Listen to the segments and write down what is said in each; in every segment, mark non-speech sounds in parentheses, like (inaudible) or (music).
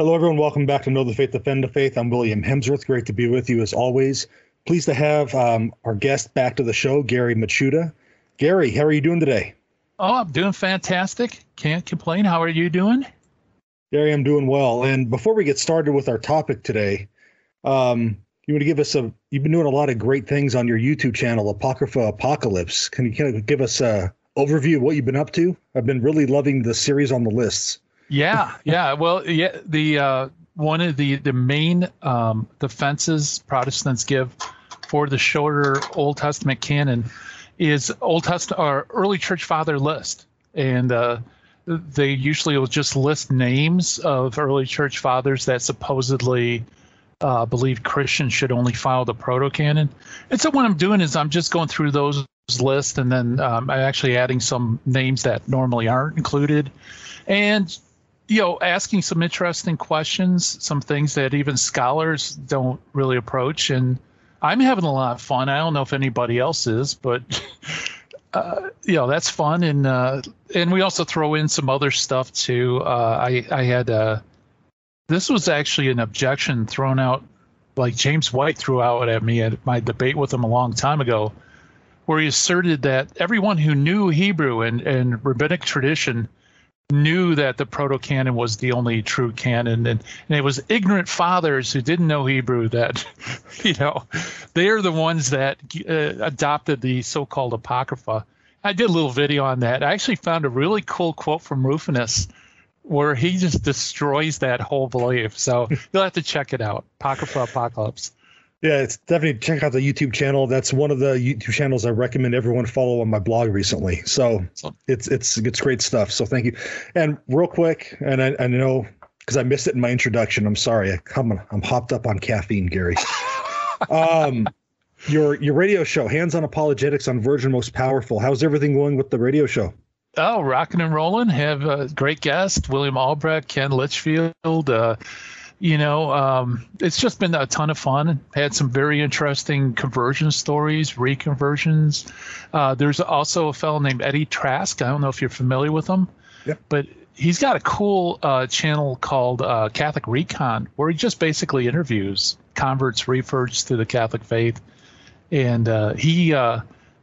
Hello, everyone. Welcome back to Know the Faith, Defend the Faith. I'm William Hemsworth. Great to be with you as always. Pleased to have um, our guest back to the show, Gary Michuta. Gary, how are you doing today? Oh, I'm doing fantastic. Can't complain. How are you doing? Gary, I'm doing well. And before we get started with our topic today, um, you want to give us a? You've been doing a lot of great things on your YouTube channel, Apocrypha Apocalypse. Can you kind of give us a overview of what you've been up to? I've been really loving the series on the lists. Yeah, yeah. Well, yeah. The uh, one of the the main um, defenses Protestants give for the shorter Old Testament canon is Old Testament or early Church Father list, and uh, they usually will just list names of early Church Fathers that supposedly uh, believed Christians should only follow the proto canon. And so what I'm doing is I'm just going through those lists, and then um, I'm actually adding some names that normally aren't included, and you know, asking some interesting questions, some things that even scholars don't really approach. And I'm having a lot of fun. I don't know if anybody else is, but (laughs) uh, you know, that's fun. And uh, and we also throw in some other stuff too. Uh, I I had uh, this was actually an objection thrown out, like James White threw out at me at my debate with him a long time ago, where he asserted that everyone who knew Hebrew and and rabbinic tradition knew that the proto canon was the only true canon and, and it was ignorant fathers who didn't know hebrew that (laughs) you know they're the ones that uh, adopted the so-called apocrypha. I did a little video on that. I actually found a really cool quote from rufinus where he just destroys that whole belief. So you'll have to check it out. Apocrypha apocalypse yeah, it's definitely check out the YouTube channel. That's one of the YouTube channels I recommend everyone follow on my blog recently. So it's it's it's great stuff. So thank you. And real quick, and I, I know because I missed it in my introduction. I'm sorry. I come I'm hopped up on caffeine, Gary. (laughs) um, your your radio show, Hands on Apologetics on Virgin Most Powerful. How's everything going with the radio show? Oh, rocking and rolling. Have a great guest, William Albrecht, Ken Litchfield. Uh, you know, um, it's just been a ton of fun. Had some very interesting conversion stories, reconversions. Uh, there's also a fellow named Eddie Trask. I don't know if you're familiar with him, yep. but he's got a cool uh, channel called uh, Catholic Recon, where he just basically interviews converts, refurbs to the Catholic faith. And uh, he, uh,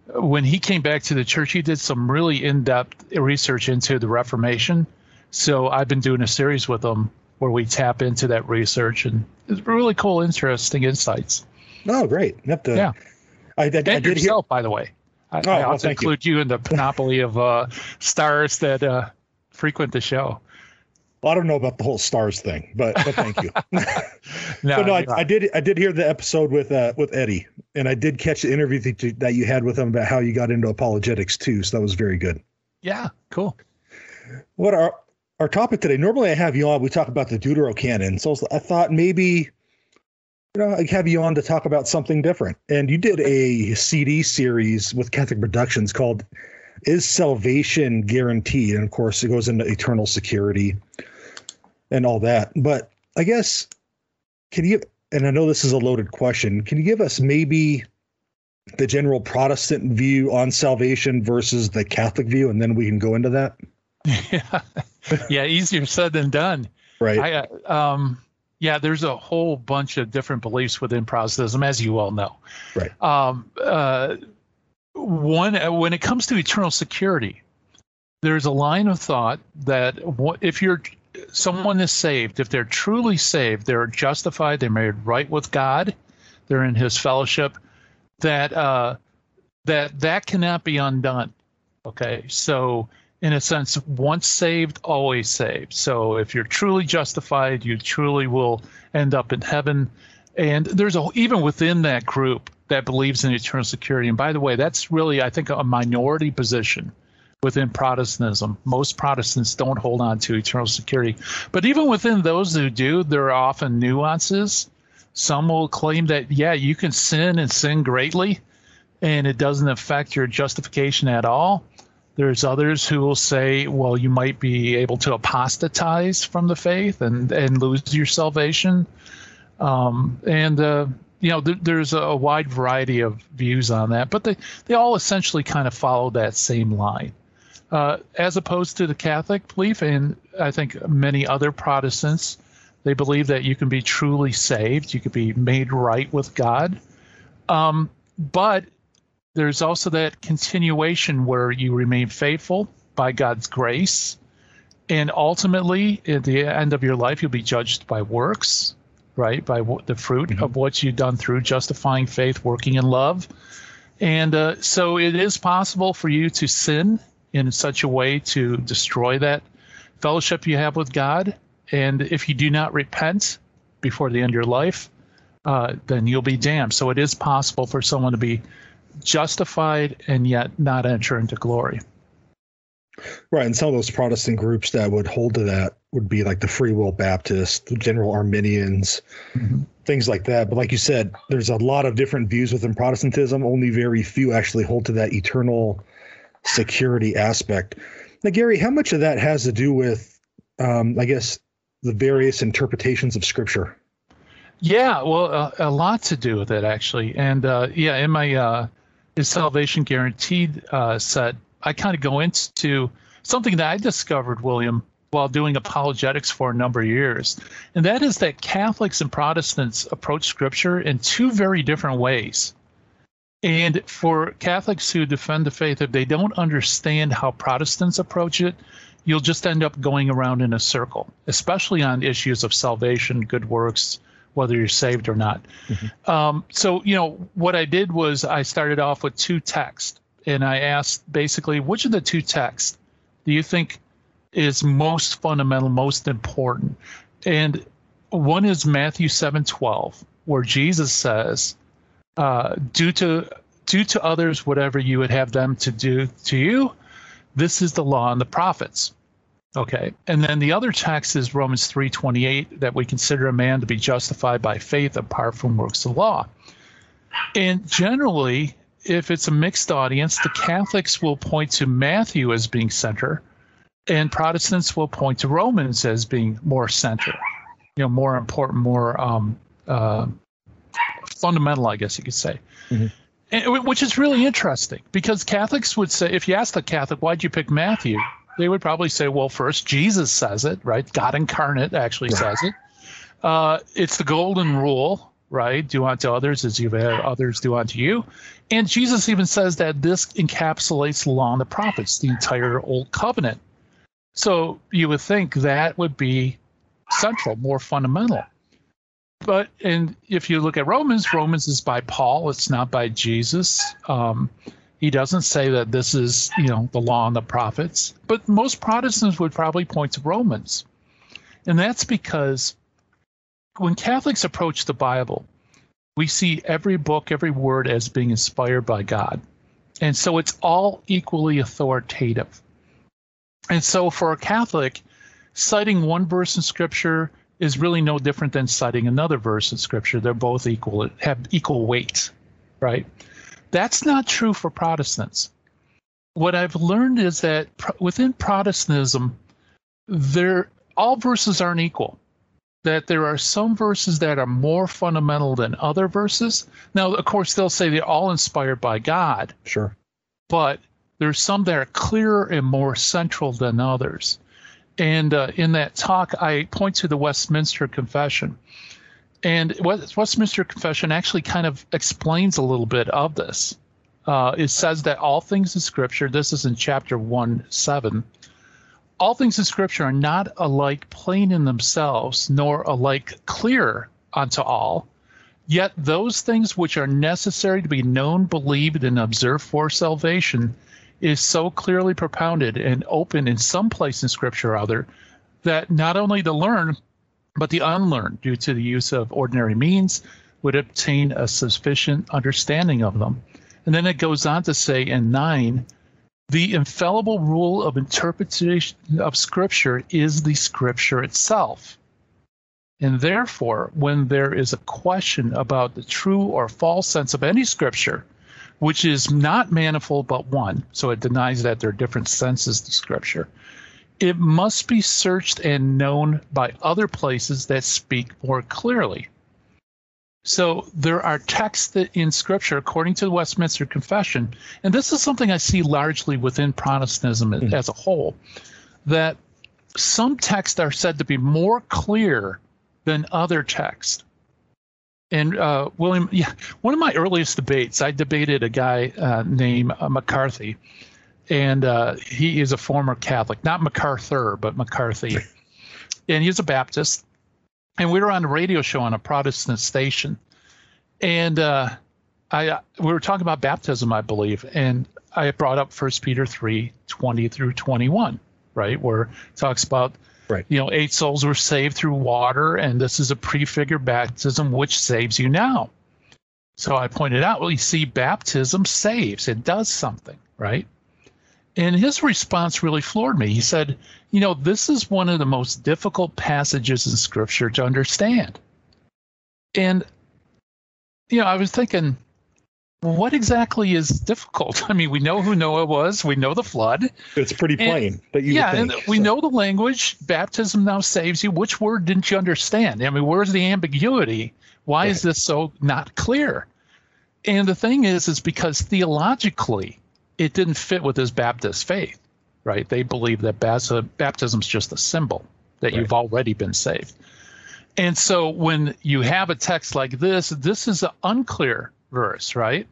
when he came back to the church, he did some really in-depth research into the Reformation. So I've been doing a series with him where we tap into that research and it's really cool, interesting insights. Oh, great! Have to, yeah, I, I, I did yourself, hear... by the way. I, oh, I also well, include you. you. in the panoply of uh, stars that uh, frequent the show. Well, I don't know about the whole stars thing, but but thank you. (laughs) (laughs) no, no, I, I, did I did hear the episode with uh, with Eddie, and I did catch the interview that you, that you had with him about how you got into apologetics too. So that was very good. Yeah, cool. What are our topic today. Normally, I have you on. We talk about the Deuterocanon. So I thought maybe you know, I have you on to talk about something different. And you did a CD series with Catholic Productions called "Is Salvation Guaranteed?" And of course, it goes into eternal security and all that. But I guess can you and I know this is a loaded question. Can you give us maybe the general Protestant view on salvation versus the Catholic view, and then we can go into that? Yeah, (laughs) (laughs) yeah, easier said than done. Right. I, uh, um, yeah, there's a whole bunch of different beliefs within Protestantism, as you all know. Right. Um, uh, one, when it comes to eternal security, there's a line of thought that if you're someone is saved, if they're truly saved, they're justified, they're made right with God, they're in His fellowship, that uh, that that cannot be undone. Okay, so in a sense, once saved, always saved. So if you're truly justified, you truly will end up in heaven. And there's a even within that group that believes in eternal security. And by the way, that's really I think a minority position within Protestantism. Most Protestants don't hold on to eternal security. But even within those who do, there are often nuances. Some will claim that, yeah, you can sin and sin greatly, and it doesn't affect your justification at all. There's others who will say, well, you might be able to apostatize from the faith and, and lose your salvation. Um, and, uh, you know, th- there's a wide variety of views on that, but they, they all essentially kind of follow that same line uh, as opposed to the Catholic belief, and I think many other Protestants, they believe that you can be truly saved, you can be made right with God. Um, but there's also that continuation where you remain faithful by God's grace. And ultimately, at the end of your life, you'll be judged by works, right? By the fruit mm-hmm. of what you've done through justifying faith, working in love. And uh, so it is possible for you to sin in such a way to destroy that fellowship you have with God. And if you do not repent before the end of your life, uh, then you'll be damned. So it is possible for someone to be justified and yet not enter into glory. Right, and some of those Protestant groups that would hold to that would be like the Free Will Baptists, the General Arminians, mm-hmm. things like that. But like you said, there's a lot of different views within Protestantism. Only very few actually hold to that eternal security aspect. Now, Gary, how much of that has to do with, um, I guess, the various interpretations of Scripture? Yeah, well, uh, a lot to do with it actually, and uh, yeah, in my uh, is salvation guaranteed uh, set, I kind of go into something that I discovered, William, while doing apologetics for a number of years, and that is that Catholics and Protestants approach Scripture in two very different ways. And for Catholics who defend the faith, if they don't understand how Protestants approach it, you'll just end up going around in a circle, especially on issues of salvation, good works, whether you're saved or not. Mm-hmm. Um, so, you know, what I did was I started off with two texts, and I asked basically, which of the two texts do you think is most fundamental, most important? And one is Matthew 7:12, where Jesus says, uh, do to do to others whatever you would have them to do to you. This is the law and the prophets. Okay, and then the other text is Romans three twenty eight that we consider a man to be justified by faith apart from works of law. And generally, if it's a mixed audience, the Catholics will point to Matthew as being center, and Protestants will point to Romans as being more center, you know, more important, more um, uh, fundamental, I guess you could say. Mm-hmm. And, which is really interesting because Catholics would say, if you ask the Catholic, why'd you pick Matthew? They would probably say, well, first, Jesus says it, right? God incarnate actually says it. Uh, it's the golden rule, right? Do unto others as you've had others do unto you. And Jesus even says that this encapsulates the law and the prophets, the entire Old Covenant. So you would think that would be central, more fundamental. But and if you look at Romans, Romans is by Paul. It's not by Jesus. Um, he doesn't say that this is you know the law and the prophets. But most Protestants would probably point to Romans, and that's because when Catholics approach the Bible, we see every book, every word as being inspired by God, and so it's all equally authoritative. And so for a Catholic, citing one verse in Scripture is really no different than citing another verse in scripture. They're both equal, have equal weight, right? That's not true for Protestants. What I've learned is that within Protestantism, there all verses aren't equal. that there are some verses that are more fundamental than other verses. Now, of course, they'll say they're all inspired by God. Sure. But there's some that are clearer and more central than others. And uh, in that talk, I point to the Westminster Confession. And Westminster Confession actually kind of explains a little bit of this. Uh, it says that all things in Scripture, this is in chapter 1 7, all things in Scripture are not alike plain in themselves, nor alike clear unto all. Yet those things which are necessary to be known, believed, and observed for salvation is so clearly propounded and open in some place in Scripture or other that not only the learned, but the unlearned, due to the use of ordinary means, would obtain a sufficient understanding of them. And then it goes on to say in 9, the infallible rule of interpretation of Scripture is the Scripture itself. And therefore, when there is a question about the true or false sense of any Scripture, which is not manifold but one, so it denies that there are different senses to Scripture, it must be searched and known by other places that speak more clearly. So there are texts that in Scripture, according to the Westminster Confession, and this is something I see largely within Protestantism mm. as a whole, that some texts are said to be more clear than other texts. And uh, William, yeah, one of my earliest debates, I debated a guy uh, named uh, McCarthy, and uh, he is a former Catholic, not MacArthur, but McCarthy, and he's a Baptist. And we were on a radio show on a Protestant station, and uh, I we were talking about baptism, I believe, and I brought up First Peter three twenty through twenty one, right, where it talks about Right. You know, eight souls were saved through water, and this is a prefigured baptism which saves you now. So I pointed out, well, you see, baptism saves, it does something, right? And his response really floored me. He said, You know, this is one of the most difficult passages in Scripture to understand. And, you know, I was thinking, what exactly is difficult? (laughs) I mean, we know who Noah was. We know the flood. It's pretty plain. And, yeah, think, and so. we know the language. Baptism now saves you. Which word didn't you understand? I mean, where's the ambiguity? Why right. is this so not clear? And the thing is, is because theologically, it didn't fit with his Baptist faith, right? They believe that baptism is just a symbol that right. you've already been saved. And so when you have a text like this, this is an unclear verse, right?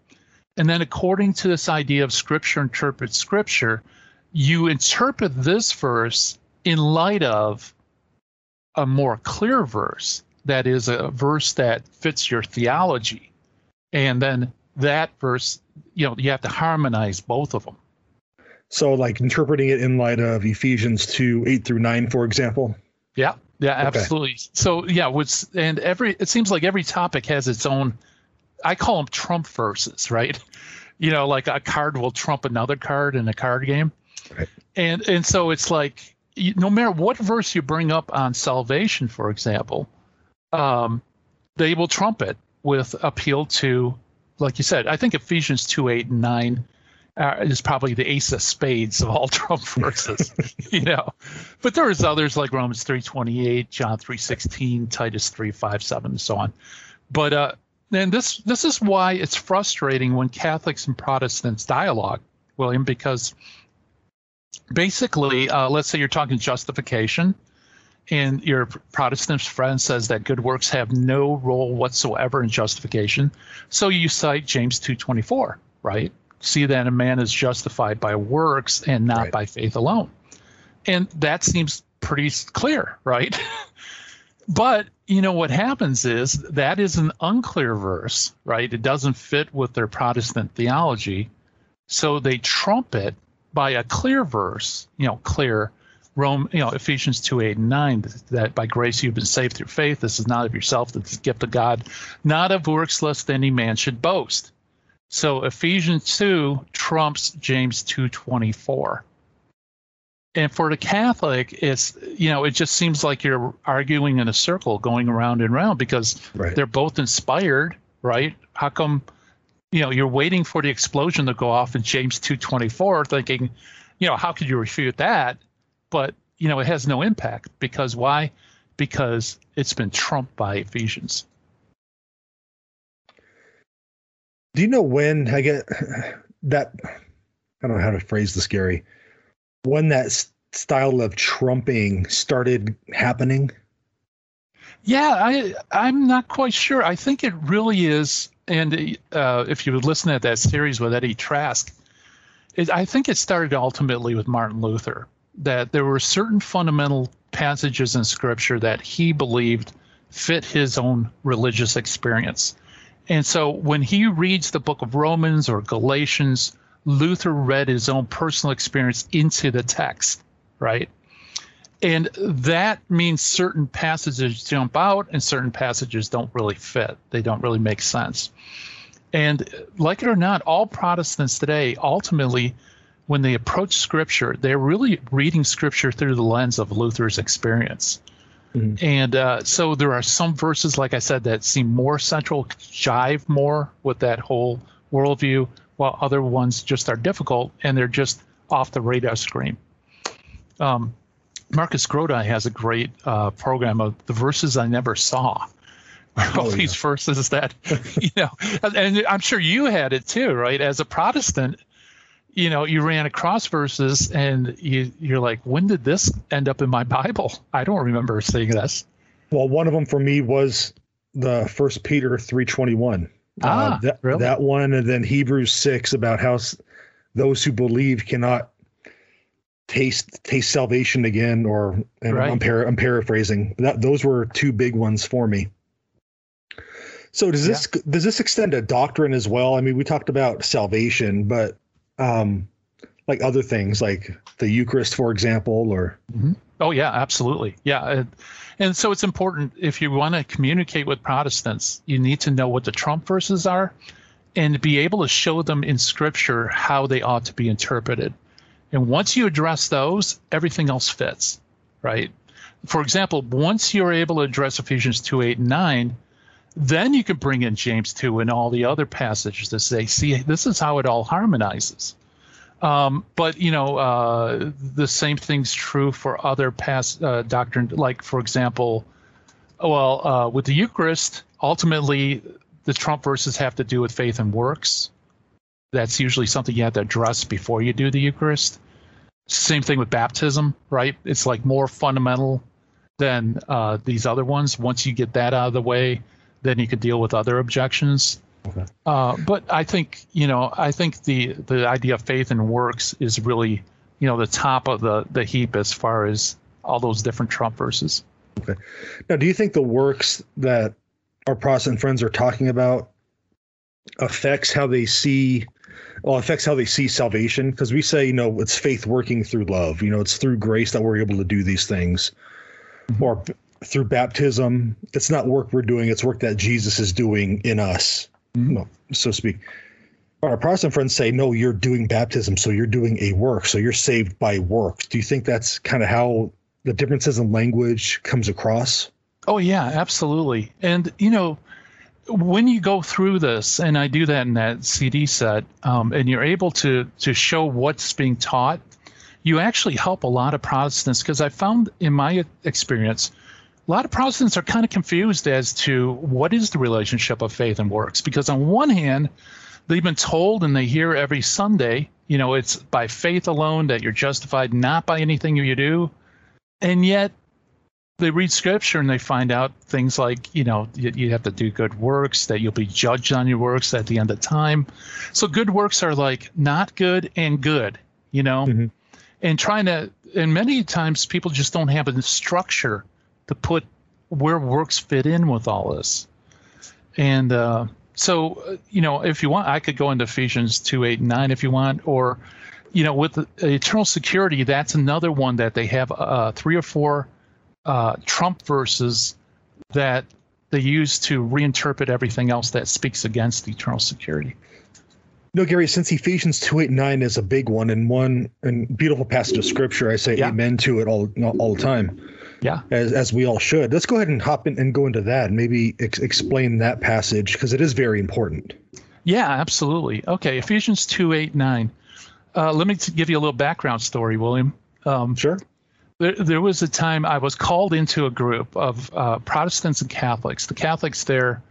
And then according to this idea of scripture interprets scripture, you interpret this verse in light of a more clear verse that is a verse that fits your theology. And then that verse, you know, you have to harmonize both of them. So, like interpreting it in light of Ephesians 2 8 through 9, for example? Yeah, yeah, absolutely. Okay. So, yeah, what's, and every, it seems like every topic has its own I call them trump verses, right? (laughs) You know, like a card will trump another card in a card game. Right. And and so it's like no matter what verse you bring up on salvation, for example, um, they will trump it with appeal to, like you said, I think Ephesians 2 8 and 9 uh, is probably the ace of spades of all (laughs) Trump verses, (laughs) you know. But there's others like Romans 3:28, John 3:16, Titus 3:5, 7, and so on. But uh, and this this is why it's frustrating when Catholics and Protestants dialogue, William, because basically, uh, let's say you're talking justification, and your Protestant friend says that good works have no role whatsoever in justification, so you cite James two twenty four, right? See that a man is justified by works and not right. by faith alone, and that seems pretty clear, right? (laughs) But you know what happens is that is an unclear verse, right? It doesn't fit with their Protestant theology. So they trump it by a clear verse, you know, clear Rome, you know, Ephesians 2, 8, and 9, that by grace you've been saved through faith. This is not of yourself, it's the gift of God, not of works, lest any man should boast. So Ephesians 2 trumps James 2.24 and for the Catholic, it's you know it just seems like you're arguing in a circle, going around and around because right. they're both inspired, right? How come you know you're waiting for the explosion to go off in James two twenty four, thinking, you know, how could you refute that? But you know it has no impact because why? because it's been trumped by Ephesians. Do you know when I get that? I don't know how to phrase this, Gary. When that style of trumping started happening? Yeah, I I'm not quite sure. I think it really is. And uh, if you would listen to that series with Eddie Trask, it, I think it started ultimately with Martin Luther. That there were certain fundamental passages in Scripture that he believed fit his own religious experience. And so when he reads the book of Romans or Galatians, Luther read his own personal experience into the text, right? And that means certain passages jump out and certain passages don't really fit. They don't really make sense. And like it or not, all Protestants today ultimately, when they approach Scripture, they're really reading Scripture through the lens of Luther's experience. Mm-hmm. And uh, so there are some verses, like I said, that seem more central, jive more with that whole worldview, while other ones just are difficult and they're just off the radar screen. Um, Marcus Grodi has a great uh, program of the verses I never saw. (laughs) All oh, these verses that, (laughs) you know, and I'm sure you had it too, right? As a Protestant, you know, you ran across verses and you, you're like, when did this end up in my Bible? I don't remember seeing this. Well, one of them for me was the First Peter three twenty one. Uh, ah, uh, that, really? that one, and then Hebrews six about how those who believe cannot taste taste salvation again. Or right. I'm, par- I'm paraphrasing. That those were two big ones for me. So does this yeah. does this extend to doctrine as well? I mean, we talked about salvation, but um, like other things like the Eucharist, for example, or. Mm-hmm. Oh yeah, absolutely. Yeah. And so it's important if you want to communicate with Protestants, you need to know what the Trump verses are and be able to show them in scripture how they ought to be interpreted. And once you address those, everything else fits, right? For example, once you're able to address Ephesians 2, 8, and 9, then you can bring in James 2 and all the other passages to say, see, this is how it all harmonizes. Um, but you know, uh, the same thing's true for other past uh, doctrine. Like, for example, well, uh, with the Eucharist, ultimately, the Trump verses have to do with faith and works. That's usually something you have to address before you do the Eucharist. Same thing with baptism, right? It's like more fundamental than uh, these other ones. Once you get that out of the way, then you could deal with other objections. Okay. Uh, but I think you know I think the the idea of faith and works is really you know the top of the the heap as far as all those different Trump verses. Okay. Now, do you think the works that our Protestant friends are talking about affects how they see well affects how they see salvation because we say you know it's faith working through love you know it's through grace that we're able to do these things mm-hmm. or through baptism. It's not work we're doing, it's work that Jesus is doing in us, mm-hmm. so to speak. Our Protestant friends say, no, you're doing baptism, so you're doing a work, so you're saved by works. Do you think that's kind of how the differences in language comes across? Oh, yeah, absolutely. And, you know, when you go through this, and I do that in that CD set, um, and you're able to to show what's being taught, you actually help a lot of Protestants because I found in my experience a lot of Protestants are kind of confused as to what is the relationship of faith and works. Because on one hand, they've been told and they hear every Sunday, you know, it's by faith alone that you're justified, not by anything you do. And yet they read scripture and they find out things like, you know, you, you have to do good works, that you'll be judged on your works at the end of time. So good works are like not good and good, you know, mm-hmm. and trying to, and many times people just don't have a structure to put where works fit in with all this. And uh, so, you know, if you want, I could go into Ephesians 2 8 and 9 if you want, or, you know, with eternal security, that's another one that they have uh, three or four uh, Trump verses that they use to reinterpret everything else that speaks against eternal security. No, Gary, since Ephesians 2 8 9 is a big one and one and beautiful passage of scripture, I say yeah. amen to it all all the time. Yeah. As, as we all should. Let's go ahead and hop in and go into that and maybe ex- explain that passage because it is very important. Yeah, absolutely. Okay. Ephesians 2 8 9. Uh, let me t- give you a little background story, William. Um, sure. there, there was a time I was called into a group of uh, Protestants and Catholics. The Catholics there,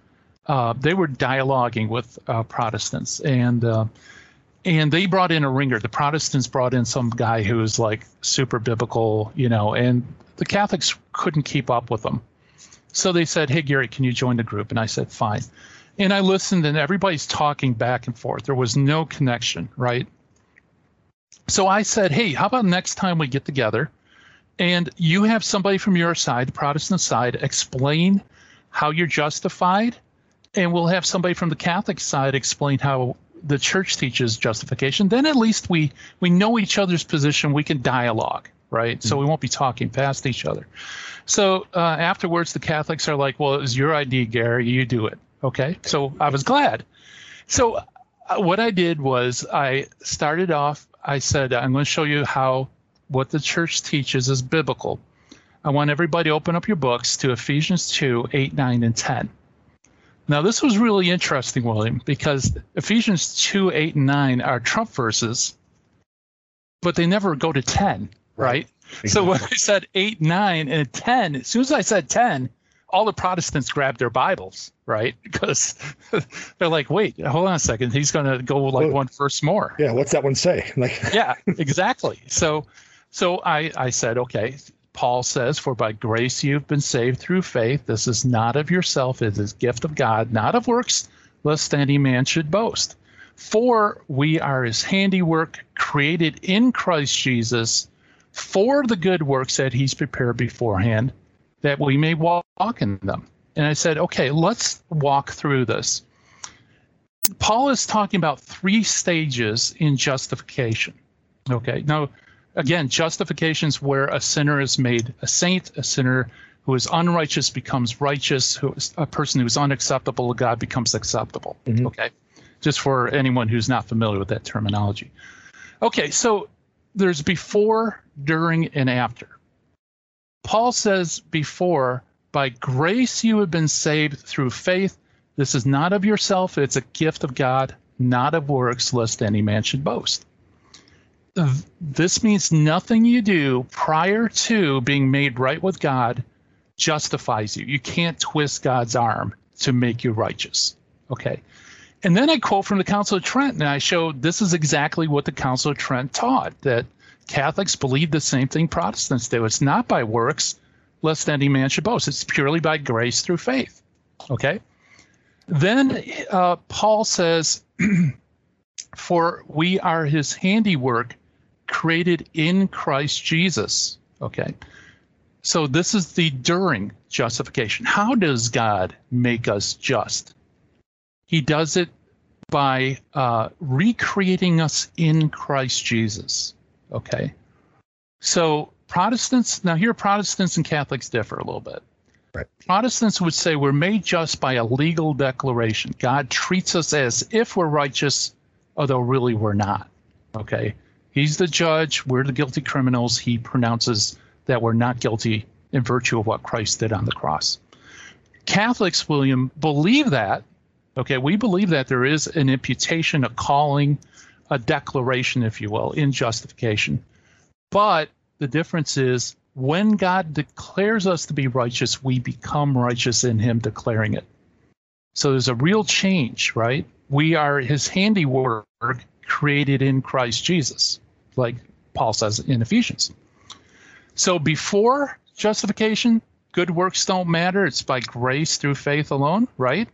uh, they were dialoguing with uh, Protestants, and uh, and they brought in a ringer. The Protestants brought in some guy who was like super biblical, you know, and the Catholics couldn't keep up with them. So they said, "Hey Gary, can you join the group?" And I said, "Fine." And I listened, and everybody's talking back and forth. There was no connection, right? So I said, "Hey, how about next time we get together?" and you have somebody from your side, the Protestant side, explain how you're justified, and we'll have somebody from the Catholic side explain how the church teaches justification. Then at least we we know each other's position. We can dialogue, right? Mm-hmm. So we won't be talking past each other. So uh, afterwards, the Catholics are like, "Well, it was your idea, Gary. You do it." Okay. So I was glad. So uh, what I did was I started off. I said, "I'm going to show you how." what the church teaches is biblical. I want everybody to open up your books to Ephesians 2 8, 9, and 10. Now, this was really interesting, William, because Ephesians 2 8, and 9 are Trump verses, but they never go to 10, right? Exactly. So when I said 8, 9, and 10, as soon as I said 10, all the Protestants grabbed their Bibles, right? (laughs) Because (laughs) they're like, wait, hold on a second. He's going to go like well, one verse more. Yeah, what's that one say? (laughs) Like, yeah, exactly. So so I, I said, okay, Paul says, For by grace you've been saved through faith. This is not of yourself, it is gift of God, not of works, lest any man should boast. For we are his handiwork, created in Christ Jesus for the good works that he's prepared beforehand, that we may walk in them. And I said, okay, let's walk through this. Paul is talking about three stages in justification. Okay, now again, justifications where a sinner is made a saint, a sinner who is unrighteous becomes righteous, who is a person who is unacceptable to God becomes acceptable. Mm-hmm. Okay. Just for anyone who's not familiar with that terminology. Okay, so there's before, during, and after. Paul says before, by grace you have been saved through faith. This is not of yourself, it's a gift of God, not of works, lest any man should boast this means nothing you do prior to being made right with God justifies you. You can't twist God's arm to make you righteous. Okay. And then I quote from the Council of Trent, and I show this is exactly what the Council of Trent taught that Catholics believe the same thing Protestants do. It's not by works, lest any man should boast. It's purely by grace through faith. Okay. Then uh, Paul says, (clears throat) For we are his handiwork created in Christ Jesus. Okay. So this is the during justification. How does God make us just? He does it by uh, recreating us in Christ Jesus. Okay. So Protestants, now here Protestants and Catholics differ a little bit. Right. Protestants would say we're made just by a legal declaration. God treats us as if we're righteous, although really we're not. Okay. He's the judge. We're the guilty criminals. He pronounces that we're not guilty in virtue of what Christ did on the cross. Catholics, William, believe that. Okay, we believe that there is an imputation, a calling, a declaration, if you will, in justification. But the difference is when God declares us to be righteous, we become righteous in Him declaring it. So there's a real change, right? We are His handiwork created in Christ Jesus like Paul says in Ephesians. So before justification, good works don't matter. It's by grace through faith alone, right?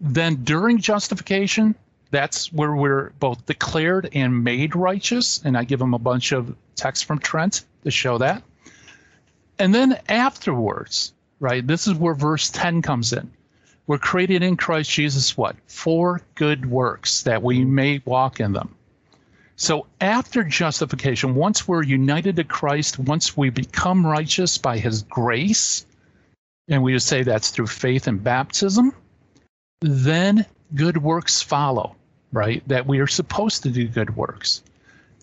Then during justification, that's where we're both declared and made righteous. And I give them a bunch of texts from Trent to show that. And then afterwards, right, this is where verse 10 comes in. We're created in Christ Jesus, what? For good works, that we may walk in them. So after justification, once we're united to Christ, once we become righteous by his grace, and we would say that's through faith and baptism, then good works follow, right? That we are supposed to do good works.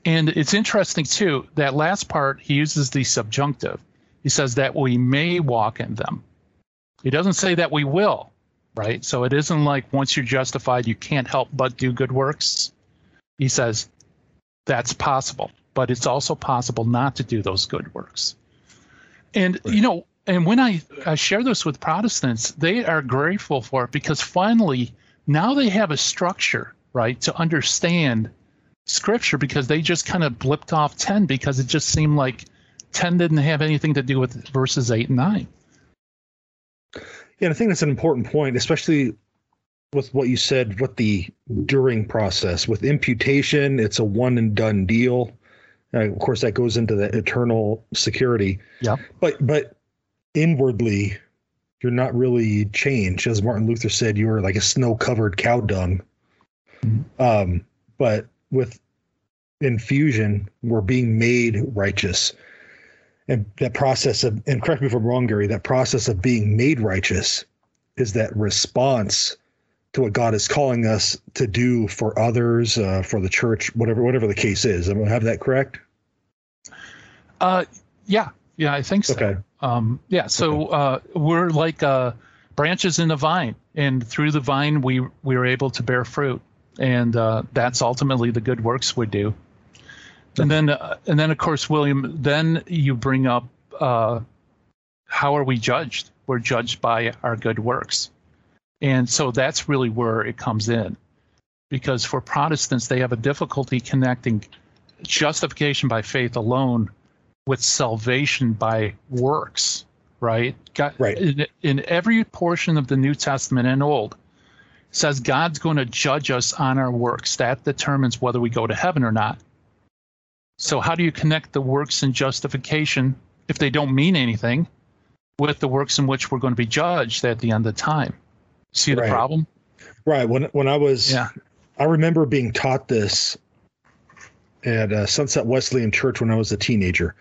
And it's interesting too, that last part, he uses the subjunctive. He says that we may walk in them. He doesn't say that we will, right? So it isn't like once you're justified, you can't help but do good works. He says that's possible. but it's also possible not to do those good works. And right. you know, and when I, I share this with Protestants, they are grateful for it because finally now they have a structure, right, to understand scripture because they just kind of blipped off 10 because it just seemed like 10 didn't have anything to do with verses 8 and 9. Yeah, I think that's an important point, especially with what you said with the during process. With imputation, it's a one and done deal. Uh, of course, that goes into the eternal security. Yeah. But but inwardly, you're not really changed. As Martin Luther said, you are like a snow covered cow dung. Mm-hmm. Um, but with infusion, we're being made righteous. And that process of, and correct me if I'm wrong, Gary, that process of being made righteous is that response to what God is calling us to do for others, uh, for the church, whatever whatever the case is. Am I have that correct? Uh, yeah, yeah, I think so. Okay. Um, yeah, so okay. uh, we're like uh, branches in a vine, and through the vine, we we are able to bear fruit, and uh, that's ultimately the good works we do. And then, uh, and then, of course, William. Then you bring up uh, how are we judged? We're judged by our good works. And so that's really where it comes in. Because for Protestants, they have a difficulty connecting justification by faith alone with salvation by works, right? God, right. In, in every portion of the New Testament and Old, says God's going to judge us on our works. That determines whether we go to heaven or not. So, how do you connect the works and justification, if they don't mean anything, with the works in which we're going to be judged at the end of time? See the right. problem? Right. When when I was, yeah. I remember being taught this at uh, Sunset Wesleyan Church when I was a teenager.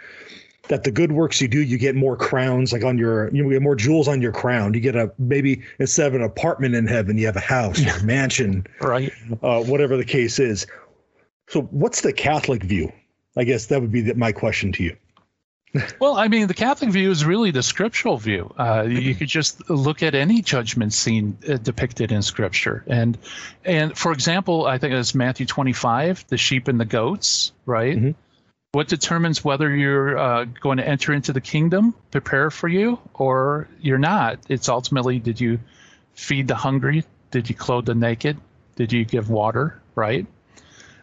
That the good works you do, you get more crowns, like on your, you get more jewels on your crown. You get a maybe instead of an apartment in heaven, you have a house, or a mansion, right? Uh, whatever the case is. So, what's the Catholic view? I guess that would be the, my question to you well, I mean, the Catholic view is really the scriptural view. Uh, you could just look at any judgment scene uh, depicted in Scripture, and and for example, I think it's Matthew 25, the sheep and the goats, right? Mm-hmm. What determines whether you're uh, going to enter into the kingdom, prepare for you, or you're not? It's ultimately did you feed the hungry? Did you clothe the naked? Did you give water? Right?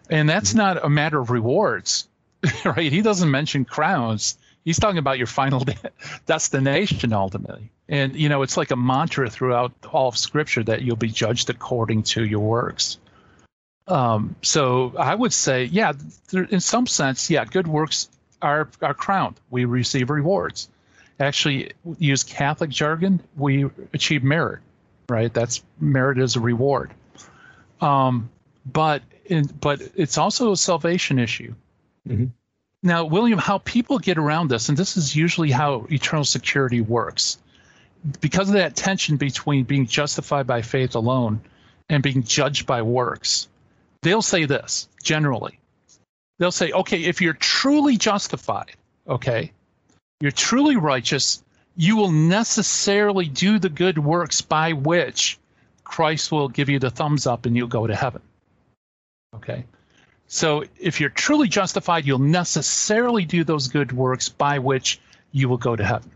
And that's mm-hmm. not a matter of rewards, (laughs) right? He doesn't mention crowns he's talking about your final de- (laughs) destination ultimately. And you know, it's like a mantra throughout all of Scripture that you'll be judged according to your works. Um, so I would say, yeah, there, in some sense, yeah, good works are are crowned. We receive rewards. Actually, use Catholic jargon, we achieve merit, right? That's merit is a reward. Um, but in, but it's also a salvation issue. Mm-hmm. Now, William, how people get around this, and this is usually how eternal security works, because of that tension between being justified by faith alone and being judged by works, they'll say this generally. They'll say, okay, if you're truly justified, okay, you're truly righteous, you will necessarily do the good works by which Christ will give you the thumbs up and you'll go to heaven. Okay. So if you're truly justified, you'll necessarily do those good works by which you will go to heaven.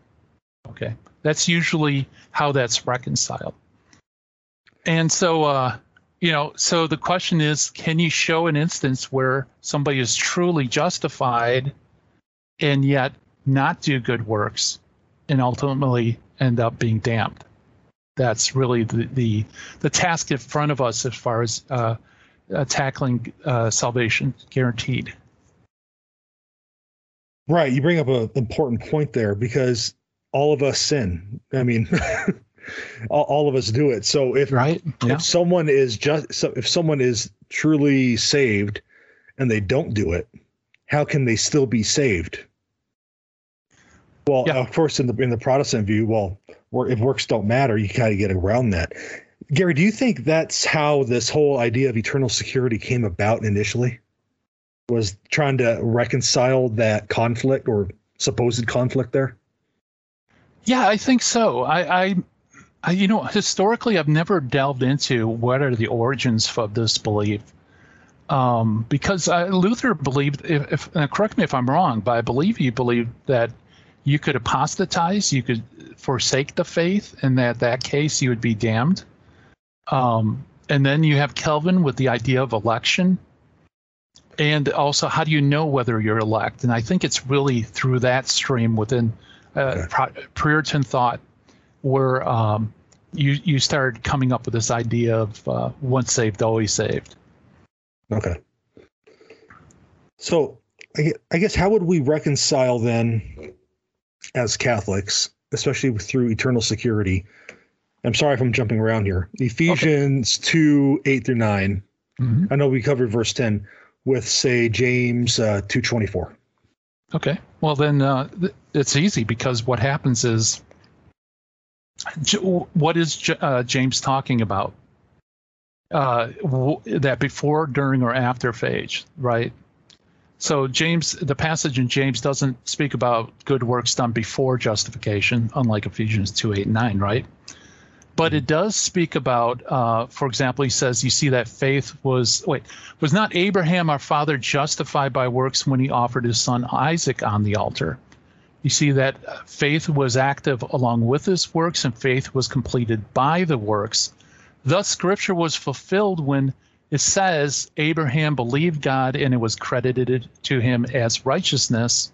Okay. That's usually how that's reconciled. And so, uh, you know, so the question is can you show an instance where somebody is truly justified and yet not do good works and ultimately end up being damned? That's really the, the, the task in front of us as far as uh, uh, tackling uh, salvation guaranteed. Right. You bring up an important point there because all of us sin. I mean, (laughs) all, all, of us do it. So if right, yeah. if someone is just so if someone is truly saved and they don't do it, how can they still be saved? Well, yeah. of course, in the in the Protestant view, well, if works don't matter, you kind of get around that. Gary, do you think that's how this whole idea of eternal security came about initially? Was trying to reconcile that conflict or supposed conflict there? Yeah, I think so. I, I, I, you know, historically, I've never delved into what are the origins of this belief. um, because uh, Luther believed, if, if correct me if I'm wrong, but I believe he believed that you could apostatize, you could forsake the faith, and that that case you would be damned. Um, and then you have Calvin with the idea of election, and also how do you know whether you're elect? And I think it's really through that stream within uh, okay. Puritan thought where um, you you started coming up with this idea of uh, once saved, always saved. Okay. So I guess how would we reconcile then, as Catholics, especially through eternal security? I'm sorry if I'm jumping around here. Ephesians okay. two eight through 9 mm-hmm. I know we covered verse ten with say James uh, two twenty four. Okay. Well then uh, it's easy because what happens is what is uh, James talking about? Uh, that before, during, or after phase, right? So James, the passage in James doesn't speak about good works done before justification, unlike Ephesians two eight nine, right? But it does speak about, uh, for example, he says, you see that faith was wait was not Abraham our father justified by works when he offered his son Isaac on the altar? You see that faith was active along with his works, and faith was completed by the works. Thus, scripture was fulfilled when it says Abraham believed God and it was credited to him as righteousness.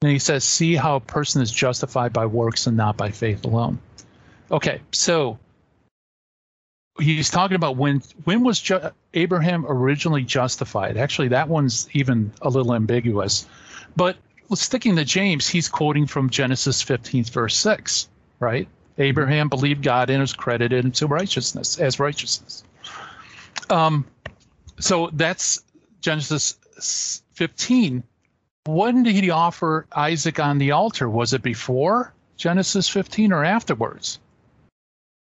And he says, See how a person is justified by works and not by faith alone. Okay, so he's talking about when when was ju- Abraham originally justified? Actually, that one's even a little ambiguous. But sticking to James, he's quoting from Genesis 15, verse 6, right? Abraham believed God and was credited into righteousness as righteousness. Um, so that's Genesis 15. When did he offer Isaac on the altar? Was it before Genesis 15 or afterwards?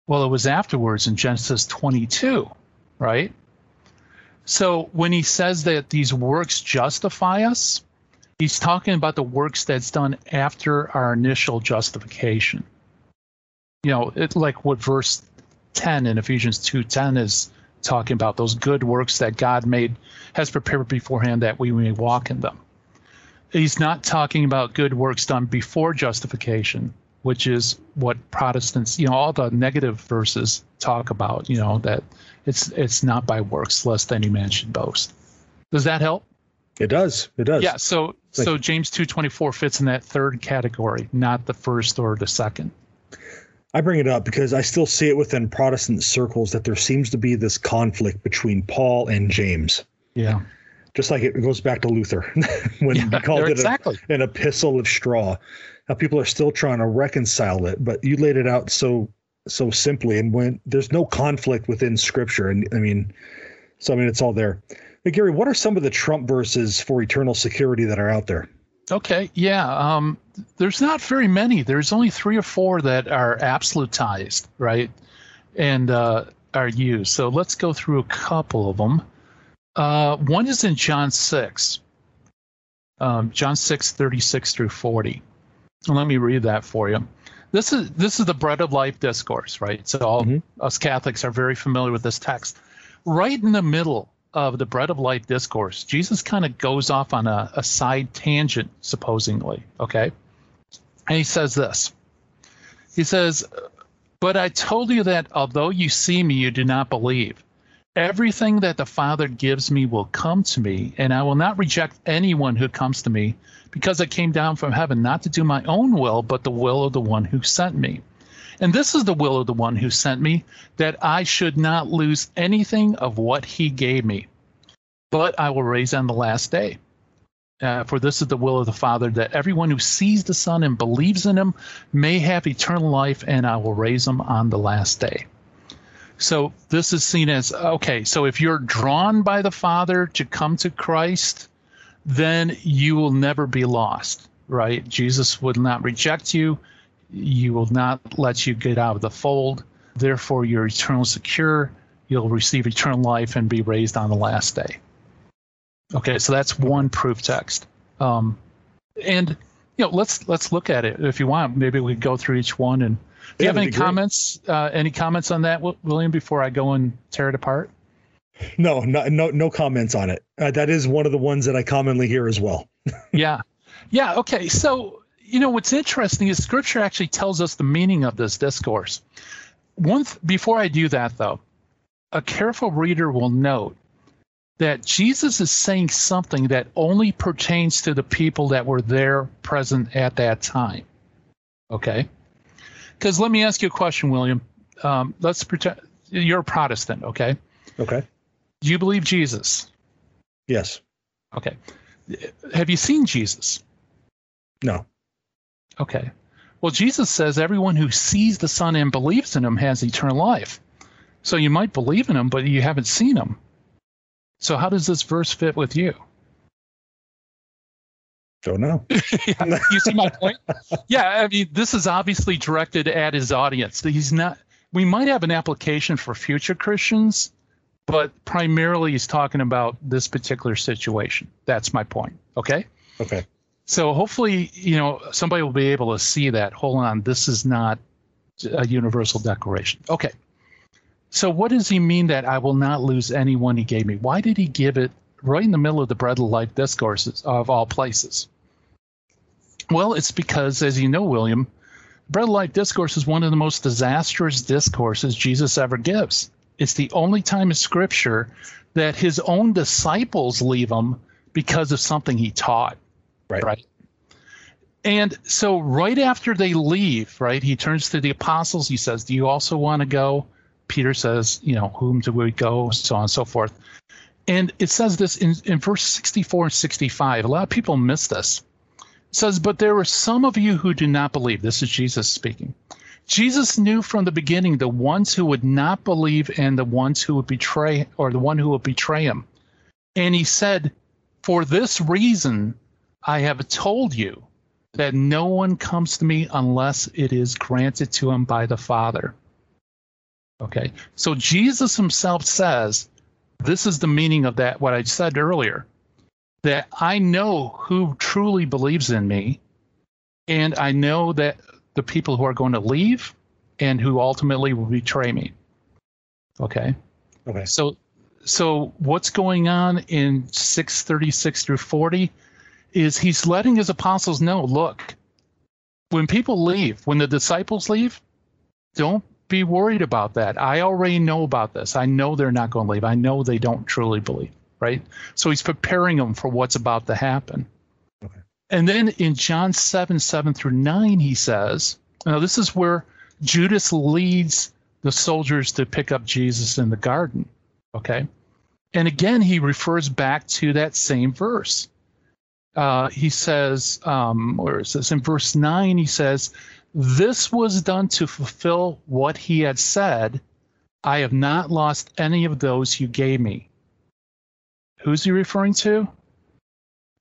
Well, it was afterwards in Genesis 22, right? So when he says that these works justify us, he's talking about the works that's done after our initial justification you know, it's like what verse 10 in Ephesians 2:10 is talking about those good works that God made has prepared beforehand that we may walk in them. He's not talking about good works done before justification, which is what Protestants, you know, all the negative verses talk about, you know, that it's it's not by works lest any man should boast. Does that help? It does. It does. Yeah, so Thank so James 2:24 fits in that third category, not the first or the second. I bring it up because I still see it within Protestant circles that there seems to be this conflict between Paul and James. Yeah. Just like it goes back to Luther (laughs) when yeah, he called it exactly. a, an epistle of straw. Now people are still trying to reconcile it, but you laid it out so so simply and when there's no conflict within scripture and I mean so I mean it's all there. Hey, Gary, what are some of the Trump verses for eternal security that are out there? Okay, yeah. Um, there's not very many. There's only three or four that are absolutized, right, and uh, are used. So let's go through a couple of them. Uh, one is in John six, um, John six thirty six through forty. Let me read that for you. This is this is the bread of life discourse, right? So all mm-hmm. us Catholics are very familiar with this text. Right in the middle of the bread of life discourse, Jesus kind of goes off on a, a side tangent, supposedly. Okay. And he says this He says, But I told you that although you see me, you do not believe. Everything that the Father gives me will come to me, and I will not reject anyone who comes to me, because I came down from heaven not to do my own will, but the will of the one who sent me. And this is the will of the one who sent me, that I should not lose anything of what he gave me, but I will raise on the last day. Uh, for this is the will of the Father, that everyone who sees the Son and believes in him may have eternal life, and I will raise them on the last day. So this is seen as okay, so if you're drawn by the Father to come to Christ, then you will never be lost, right? Jesus would not reject you you will not let you get out of the fold. Therefore, you're eternal secure. You'll receive eternal life and be raised on the last day. Okay, so that's one proof text. Um, and you know, let's let's look at it if you want. Maybe we could go through each one. And do you have any comments? Uh, any comments on that, William? Before I go and tear it apart. No, no, no, no comments on it. Uh, that is one of the ones that I commonly hear as well. (laughs) yeah, yeah. Okay, so you know what's interesting is Scripture actually tells us the meaning of this discourse. One th- before I do that though, a careful reader will note that Jesus is saying something that only pertains to the people that were there present at that time. Okay? Because let me ask you a question, William. Um, let's pretend you're a Protestant, okay? Okay. Do you believe Jesus? Yes. Okay. Have you seen Jesus? No. Okay. Well, Jesus says everyone who sees the Son and believes in him has eternal life. So you might believe in him, but you haven't seen him. So how does this verse fit with you? Don't know. yeah, (laughs) you see my point? Yeah, I mean, this is obviously directed at his audience. He's not. We might have an application for future Christians, but primarily he's talking about this particular situation. That's my point. Okay. Okay. So hopefully, you know, somebody will be able to see that. Hold on, this is not a universal declaration. Okay. So what does he mean that I will not lose anyone he gave me? Why did he give it right in the middle of the bread of life discourses of all places? Well, it's because, as you know, William, bread of life discourse is one of the most disastrous discourses Jesus ever gives. It's the only time in Scripture that his own disciples leave him because of something he taught. Right. Right. And so, right after they leave, right, he turns to the apostles. He says, Do you also want to go? Peter says, You know, whom do we go? So on and so forth. And it says this in, in verse 64 and 65. A lot of people miss this. It says, But there were some of you who do not believe. This is Jesus speaking. Jesus knew from the beginning the ones who would not believe and the ones who would betray, or the one who would betray him. And he said, For this reason, I have told you that no one comes to me unless it is granted to him by the Father. Okay, so Jesus himself says, this is the meaning of that, what I said earlier, that I know who truly believes in me, and I know that the people who are going to leave and who ultimately will betray me. Okay. Okay. So, so what's going on in 636 through 40 is he's letting his apostles know, look, when people leave, when the disciples leave, don't be worried about that. I already know about this. I know they're not going to leave. I know they don't truly believe, right? So he's preparing them for what's about to happen. Okay. And then in John 7, 7 through 9, he says, now this is where Judas leads the soldiers to pick up Jesus in the garden. Okay. And again, he refers back to that same verse. Uh, he says, um, where is this? In verse 9, he says, This was done to fulfill what he had said I have not lost any of those you gave me. Who's he referring to?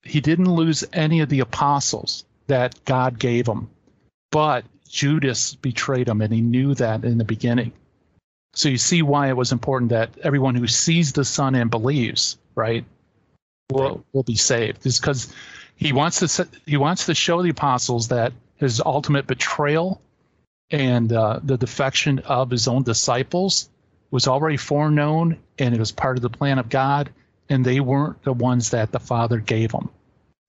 He didn't lose any of the apostles that God gave him, but Judas betrayed him, and he knew that in the beginning. So you see why it was important that everyone who sees the Son and believes, right, will will be saved. Is because he wants to he wants to show the apostles that his ultimate betrayal and uh, the defection of his own disciples was already foreknown, and it was part of the plan of God, and they weren't the ones that the Father gave them.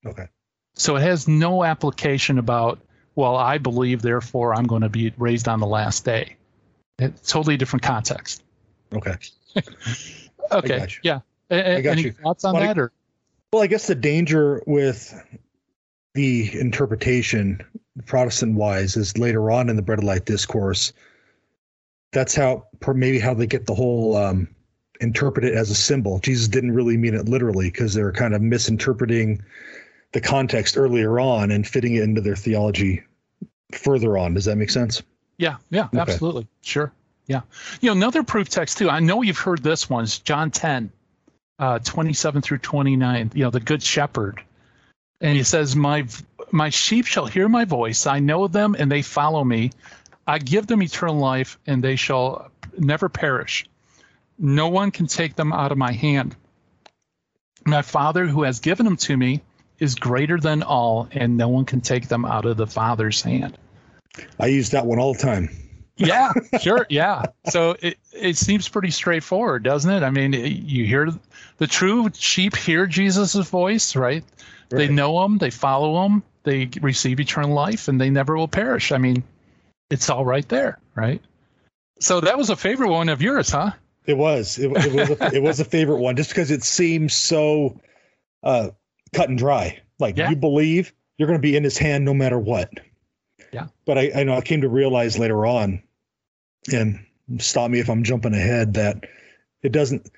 Okay. So it has no application about well, I believe, therefore I'm going to be raised on the last day. It's totally different context. Okay. (laughs) okay. Yeah. A- any you. thoughts on well, that? I, or well, I guess the danger with the interpretation, Protestant wise, is later on in the Bread of Life discourse. That's how maybe how they get the whole um, interpret it as a symbol. Jesus didn't really mean it literally because they're kind of misinterpreting the context earlier on and fitting it into their theology further on. Does that make sense? Yeah, yeah, okay. absolutely. Sure. Yeah. You know, another proof text too. I know you've heard this one. It's John 10, uh, 27 through 29. You know, the good shepherd. And he says, My my sheep shall hear my voice. I know them and they follow me. I give them eternal life and they shall never perish. No one can take them out of my hand. My Father who has given them to me is greater than all, and no one can take them out of the Father's hand. I use that one all the time. yeah, (laughs) sure, yeah. So it it seems pretty straightforward, doesn't it? I mean, you hear the true sheep hear Jesus' voice, right? right? They know him, they follow him, they receive eternal life, and they never will perish. I mean, it's all right there, right? So that was a favorite one of yours, huh? It was. It, it was. A, it was a favorite one, just because it seems so uh, cut and dry. Like yeah. you believe you're going to be in His hand no matter what. Yeah. But I, I know I came to realize later on, and stop me if I'm jumping ahead, that it doesn't.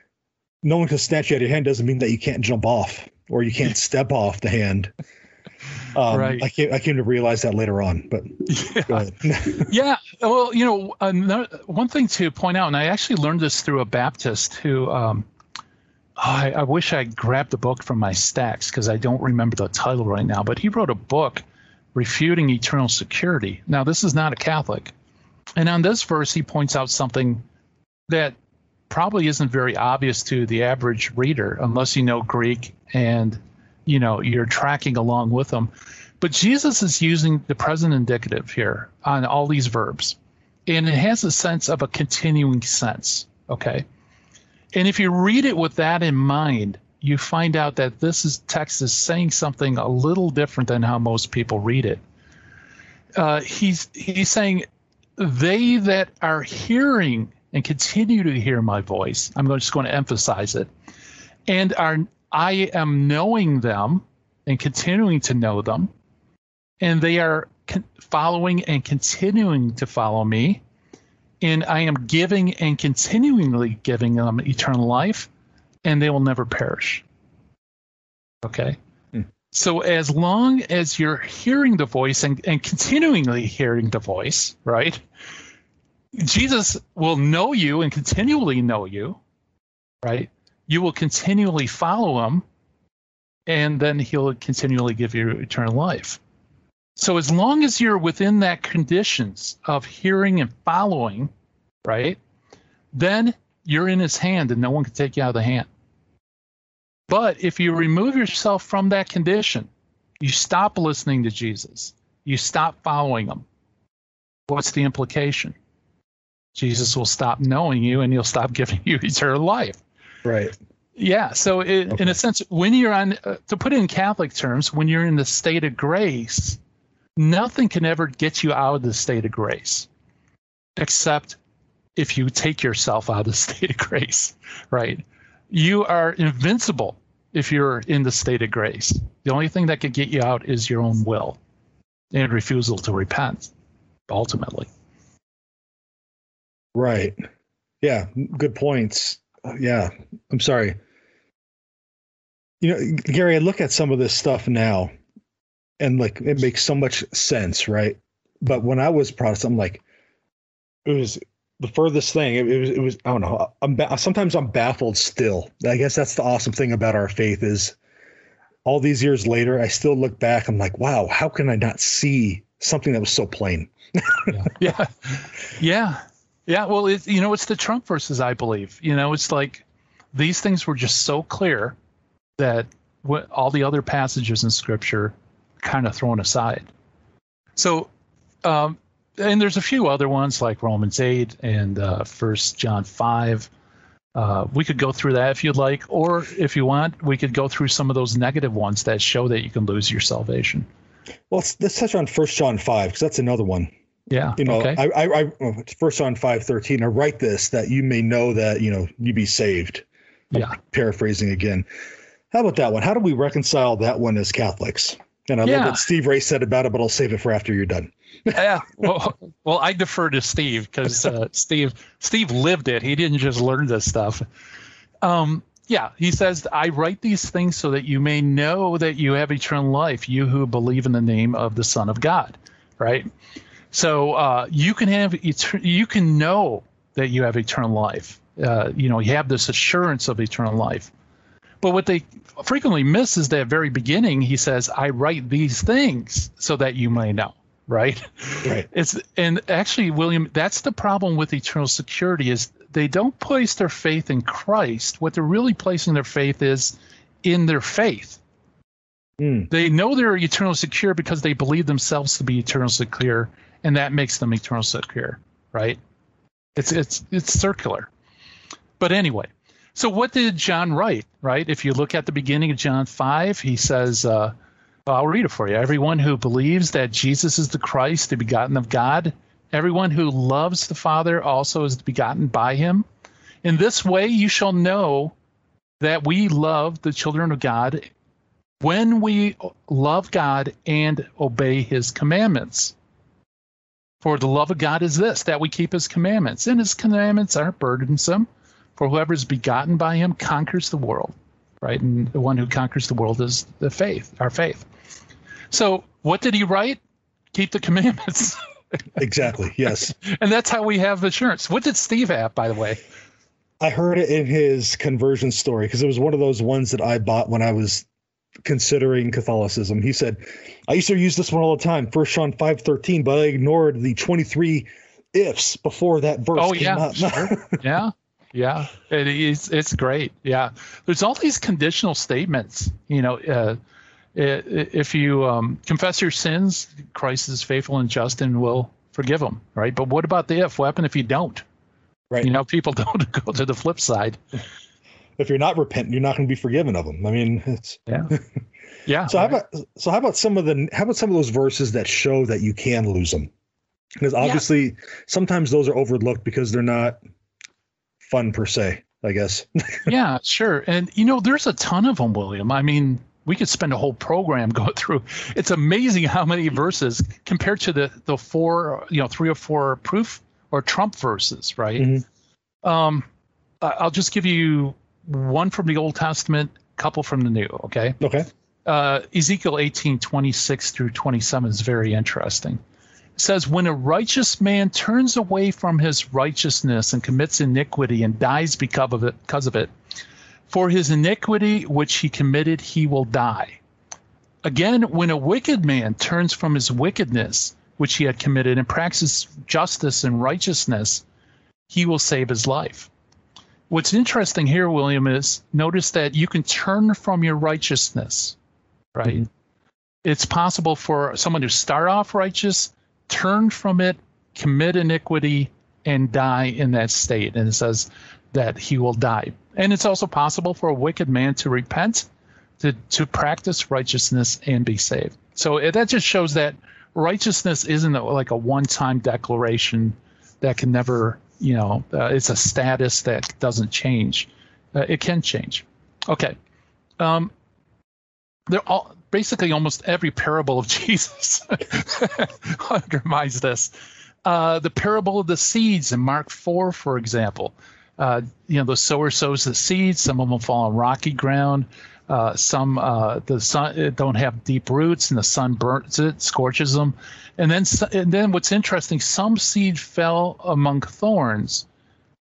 No one can snatch you out of your hand doesn't mean that you can't jump off or you can't (laughs) step off the hand. Um, right. I came, I came to realize that later on, but yeah. (laughs) (laughs) yeah. Well, you know, another, one thing to point out, and I actually learned this through a Baptist who, um, I, I, wish I grabbed the book from my stacks because I don't remember the title right now, but he wrote a book refuting eternal security. Now, this is not a Catholic. And on this verse, he points out something that probably isn't very obvious to the average reader unless you know Greek and you know you're tracking along with them. But jesus is using the present indicative here on all these verbs. And it has a sense of a continuing sense okay? And if you read it with that in mind you find out that this is text is saying something a little different than how most people read it. Uh, he's he's saying they that are hearing and continue to hear my voice i'm just going to emphasize it and are I am knowing them and continuing to know them, and they are con- following and continuing to follow me, and I am giving and continually giving them eternal life, and they will never perish. Okay? Hmm. So as long as you're hearing the voice and, and continually hearing the voice, right? Jesus will know you and continually know you, right? You will continually follow him, and then he'll continually give you eternal life. So as long as you're within that conditions of hearing and following, right, then you're in his hand and no one can take you out of the hand. But if you remove yourself from that condition, you stop listening to Jesus, you stop following him. What's the implication? Jesus will stop knowing you and he'll stop (laughs) giving you eternal life. Right. Yeah. So, it, okay. in a sense, when you're on, uh, to put it in Catholic terms, when you're in the state of grace, nothing can ever get you out of the state of grace, except if you take yourself out of the (laughs) state of grace, right? You are invincible if you're in the state of grace. The only thing that could get you out is your own will and refusal to repent, ultimately. Right. Yeah. Good points yeah, I'm sorry. You know, Gary, I look at some of this stuff now and like it makes so much sense, right? But when I was Protestant, I'm like, it was the furthest thing. It, it was, it was, I don't know. I'm ba- sometimes I'm baffled still. I guess that's the awesome thing about our faith is all these years later, I still look back. I'm like, wow, how can I not see something that was so plain? yeah. (laughs) yeah. Yeah. Yeah, well, you know, it's the Trump verses, I believe. You know, it's like these things were just so clear that what, all the other passages in Scripture kind of thrown aside. So, um, and there's a few other ones like Romans 8 and uh, First John 5. Uh, we could go through that if you'd like, or if you want, we could go through some of those negative ones that show that you can lose your salvation. Well, let's, let's touch on First John 5 because that's another one. Yeah. You know, okay. I, I, I, first John 513, I write this that you may know that, you know, you be saved. Yeah. I'm paraphrasing again. How about that one? How do we reconcile that one as Catholics? And I yeah. love what Steve Ray said about it, but I'll save it for after you're done. (laughs) yeah. Well, well, I defer to Steve because uh, Steve Steve lived it. He didn't just learn this stuff. Um, yeah, he says, I write these things so that you may know that you have eternal life, you who believe in the name of the Son of God. Right? So uh, you can have you can know that you have eternal life. Uh, you know, you have this assurance of eternal life. But what they frequently miss is that very beginning. He says, "I write these things so that you may know." Right. Right. It's and actually, William, that's the problem with eternal security is they don't place their faith in Christ. What they're really placing their faith is in their faith. Mm. They know they're eternal secure because they believe themselves to be eternal secure and that makes them eternal secure, right? It's it's it's circular. But anyway, so what did John write, right? If you look at the beginning of John 5, he says, uh, I'll read it for you. Everyone who believes that Jesus is the Christ, the begotten of God, everyone who loves the Father also is begotten by him. In this way you shall know that we love the children of God when we love God and obey his commandments. For the love of God is this, that we keep his commandments, and his commandments aren't burdensome. For whoever is begotten by him conquers the world, right? And the one who conquers the world is the faith, our faith. So, what did he write? Keep the commandments. (laughs) exactly. Yes. and that's how we have assurance. What did Steve have, by the way? I heard it in his conversion story because it was one of those ones that I bought when I was considering Catholicism. He said, I used to use this one all the time, First John five thirteen, but I ignored the twenty three ifs before that verse. Oh yeah, sure. (laughs) yeah, yeah. It is. It's great. Yeah. There's all these conditional statements. You know, uh, if you um, confess your sins, Christ is faithful and just and will forgive them. Right. But what about the if? What happens if you don't? Right. You know, people (laughs) don't go to the flip side if you're not repentant, you're not going to be forgiven of them. I mean, it's (laughs) yeah, (laughs) yeah. so how about so how about some of the how about some of those verses that show that you can lose them? Because obviously, yeah. sometimes those are overlooked because they're not fun per se. I guess. (laughs) yeah, sure. And you know, there's a ton of them, William. I mean, we could spend a whole program going through. It's amazing how many verses compared to the the four, you know, three or four proof or Trump verses, right? Mm-hmm. Um, I'll just give you one from the Old Testament, couple from the New. Okay. Okay. Uh, Ezekiel 18, 26 through 27 is very interesting. It says, When a righteous man turns away from his righteousness and commits iniquity and dies because of it, because of it, for his iniquity which he committed, he will die. Again, when a wicked man turns from his wickedness which he had committed and practices justice and righteousness, he will save his life. What's interesting here, William, is notice that you can turn from your righteousness, right? Mm-hmm. It's possible for someone to start off righteous, turn from it, commit iniquity, and die in that state. And it says that he will die. And it's also possible for a wicked man to repent, to, to practice righteousness, and be saved. So that just shows that righteousness isn't like a one time declaration that can never you know, uh, it's a status that doesn't change. Uh, it can change. Okay. Um, they're all basically almost every parable of (laughs) Jesus (laughs) undermines this. Uh, the parable of the seeds in Mark 4, for example. Uh, you know, the sower sows the seeds. Some of them fall on rocky ground. Uh, some uh, the sun don't have deep roots, and the sun burns it, scorches them. And then, and then what's interesting, some seed fell among thorns,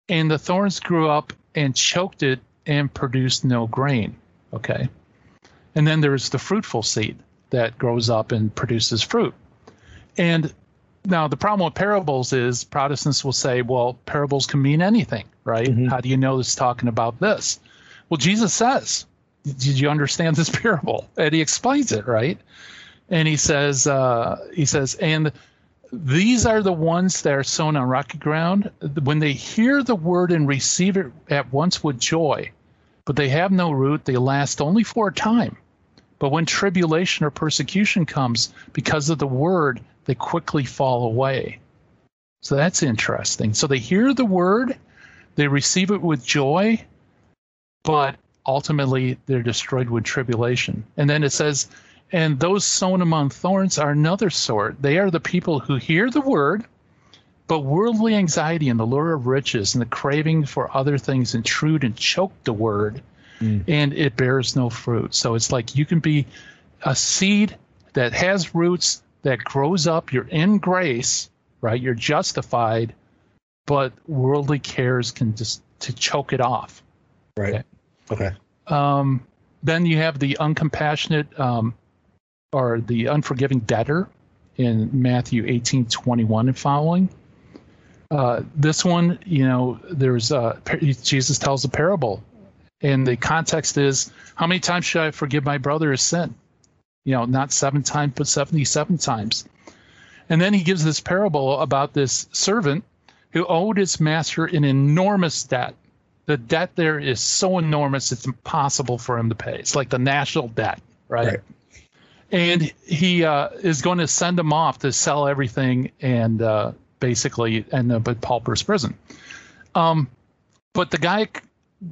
and the thorns grew up and choked it and produced no grain. Okay. And then there's the fruitful seed that grows up and produces fruit. And now the problem with parables is Protestants will say, well, parables can mean anything, right? Mm-hmm. How do you know it's talking about this? Well, Jesus says, did you understand this (laughs) parable? And he explains it, right? and he says uh, he says and these are the ones that are sown on rocky ground when they hear the word and receive it at once with joy but they have no root they last only for a time but when tribulation or persecution comes because of the word they quickly fall away so that's interesting so they hear the word they receive it with joy but ultimately they're destroyed with tribulation and then it says and those sown among thorns are another sort. They are the people who hear the word, but worldly anxiety and the lure of riches and the craving for other things intrude and choke the word, mm. and it bears no fruit. So it's like you can be a seed that has roots that grows up. You're in grace, right? You're justified, but worldly cares can just to choke it off. Right. Okay. Okay. Um, then you have the uncompassionate um, or the unforgiving debtor in Matthew 18, 21 and following. Uh, this one, you know, there's uh, Jesus tells a parable, and the context is how many times should I forgive my brother his sin? You know, not seven times, but 77 times. And then he gives this parable about this servant who owed his master an enormous debt. The debt there is so enormous it's impossible for him to pay. It's like the national debt, right? right. And he uh, is going to send him off to sell everything and uh, basically end up at pauper's prison. Um, but the guy,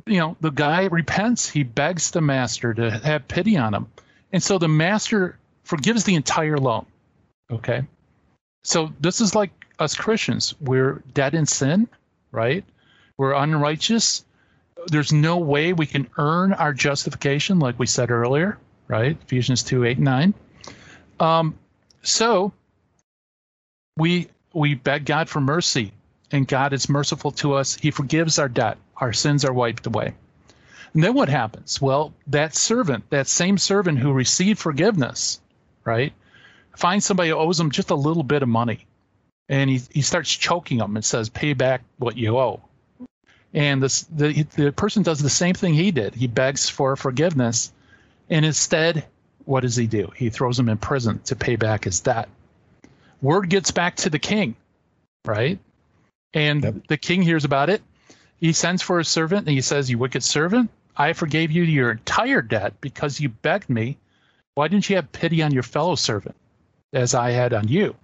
you know, the guy repents. He begs the master to have pity on him, and so the master forgives the entire loan. Okay, so this is like us Christians. We're dead in sin, right? We're unrighteous. There's no way we can earn our justification, like we said earlier, right? Ephesians 2 8 9. Um, so we we beg God for mercy, and God is merciful to us. He forgives our debt, our sins are wiped away. And then what happens? Well, that servant, that same servant who received forgiveness, right, finds somebody who owes him just a little bit of money and he, he starts choking them and says, "Pay back what you owe." And this, the the person does the same thing he did. He begs for forgiveness, and instead, what does he do? He throws him in prison to pay back his debt. Word gets back to the king, right? And yep. the king hears about it. He sends for a servant and he says, "You wicked servant, I forgave you your entire debt because you begged me. Why didn't you have pity on your fellow servant, as I had on you?"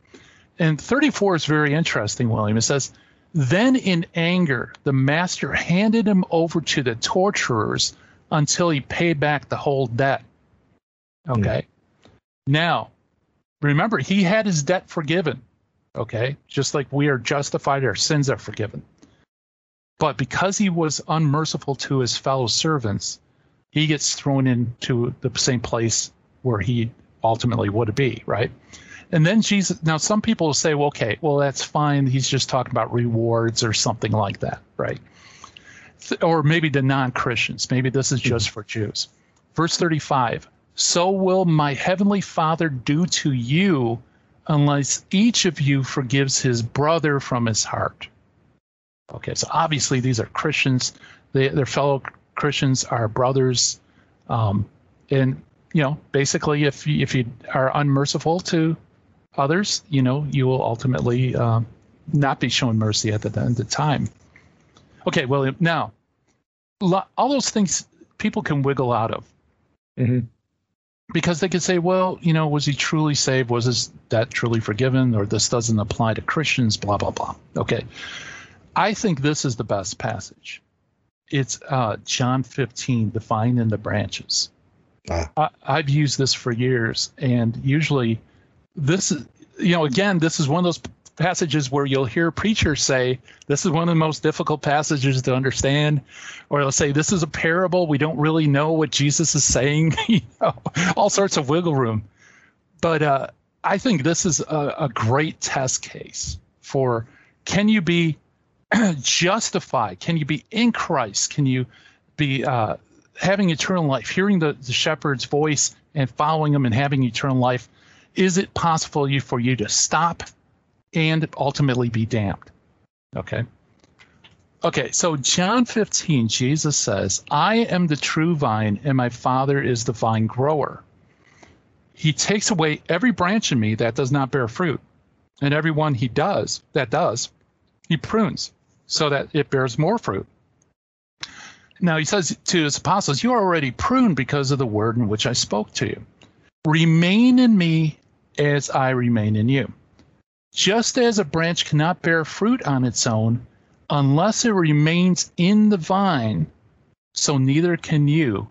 and 34 is very interesting, William. It says, Then in anger, the master handed him over to the torturers until he paid back the whole debt. Okay. Mm. Now, remember, he had his debt forgiven. Okay. Just like we are justified, our sins are forgiven. But because he was unmerciful to his fellow servants, he gets thrown into the same place where he ultimately would be, right? And then Jesus, now some people will say, well, okay, well, that's fine. He's just talking about rewards or something like that, right? Or maybe the non Christians. Maybe this is just for Jews. Verse 35 So will my heavenly Father do to you unless each of you forgives his brother from his heart. Okay, so obviously these are Christians. They, their fellow Christians are brothers. Um, and, you know, basically, if if you are unmerciful to others, you know, you will ultimately uh, not be shown mercy at the end of time. Okay, well, now, all those things people can wiggle out of. Mm-hmm. Because they can say, well, you know, was he truly saved? Was his debt truly forgiven? Or this doesn't apply to Christians, blah, blah, blah. Okay. I think this is the best passage. It's uh, John 15, the vine and the branches. Ah. I, I've used this for years, and usually this is you know again this is one of those passages where you'll hear preachers say this is one of the most difficult passages to understand. Or they'll say this is a parable. We don't really know what jesus is saying (laughs) you know all sorts of wiggle room. But uh, i think this is a, a great test case for can you be (clears throat) justified? Can you be in christ? Can you be uh, having eternal life hearing the, the shepherd's voice and following him and having eternal life is it possible for you to stop and ultimately be damned? Okay. Okay, so John 15, Jesus says, I am the true vine, and my Father is the vine grower. He takes away every branch in me that does not bear fruit, and every one he does that does, he prunes so that it bears more fruit. Now he says to his apostles, You are already pruned because of the word in which I spoke to you. Remain in me, as I remain in you. Just as a branch cannot bear fruit on its own unless it remains in the vine, so neither can you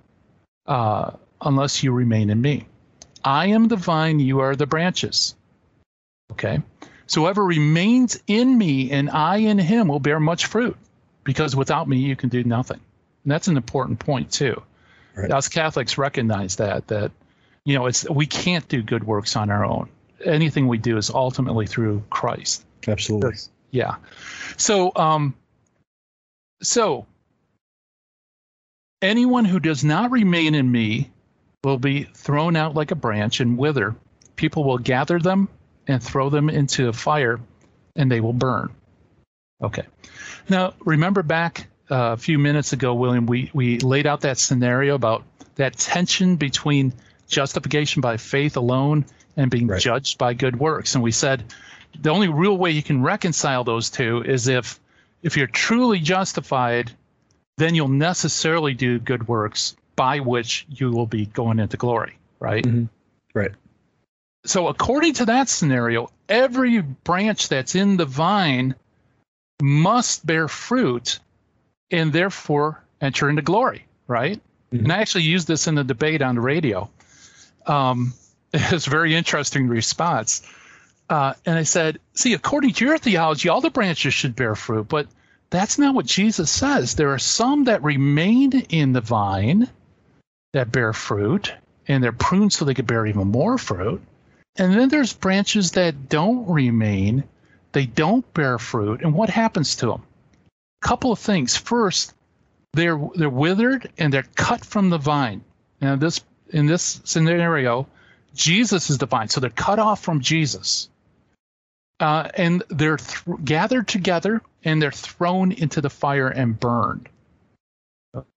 uh, unless you remain in me. I am the vine, you are the branches. Okay? So whoever remains in me and I in him will bear much fruit, because without me you can do nothing. And that's an important point too. Right. Us Catholics recognize that that you know, it's we can't do good works on our own. Anything we do is ultimately through Christ. Absolutely. yeah. So, um, so anyone who does not remain in me will be thrown out like a branch and wither. People will gather them and throw them into a fire, and they will burn. Okay. Now, remember back uh, a few minutes ago, William, we, we laid out that scenario about that tension between justification by faith alone and being right. judged by good works. And we said, the only real way you can reconcile those two is if if you're truly justified, then you'll necessarily do good works by which you will be going into glory, right? Mm-hmm. Right. So according to that scenario, every branch that's in the vine must bear fruit and therefore enter into glory, right? Mm-hmm. And I actually used this in the debate on the radio. Um, (laughs) it was a very interesting response. Uh, and I said, see, according to your theology, all the branches should bear fruit, but that's not what Jesus says. There are some that remain in the vine that bear fruit, and they're pruned so they could bear even more fruit. And then there's branches that don't remain, they don't bear fruit. And what happens to them? A couple of things. First, they're they're withered and they're cut from the vine. Now this in this scenario, Jesus is divine. so they're cut off from Jesus uh, and they're th- gathered together and they're thrown into the fire and burned.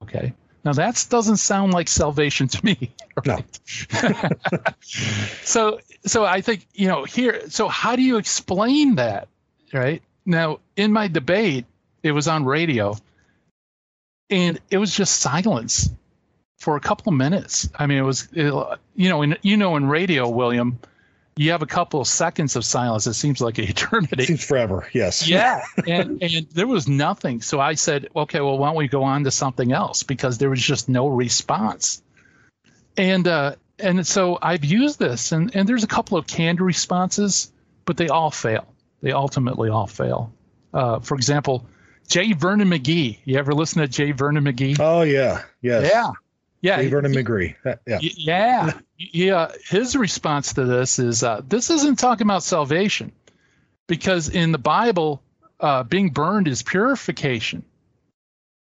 Okay. Now that doesn't sound like salvation to me. (laughs) Right? No. (laughs) so so I think you know here. So how do you explain that? Right now in my debate, it was on radio, and it was just silence for a couple of minutes. I mean, it was it, you know in you know in radio, William you have a couple of seconds of silence. It seems like an (laughs) eternity. It seems forever. Yes. Yeah. and and there was nothing. So I said, okay, well, why don't we go on to something else? Because there was just no response. And uh, and so I've used this, and and there's a couple of canned responses, but they all fail. They ultimately all fail. Uh, for example, J. Vernon McGee. You ever listen to J. Vernon McGee? Oh yeah, yes. Yeah. Yeah. Vernon McGee. Yeah, yeah, yeah. His response to this is, uh, "This isn't talking about salvation, because in the Bible, uh, being burned is purification.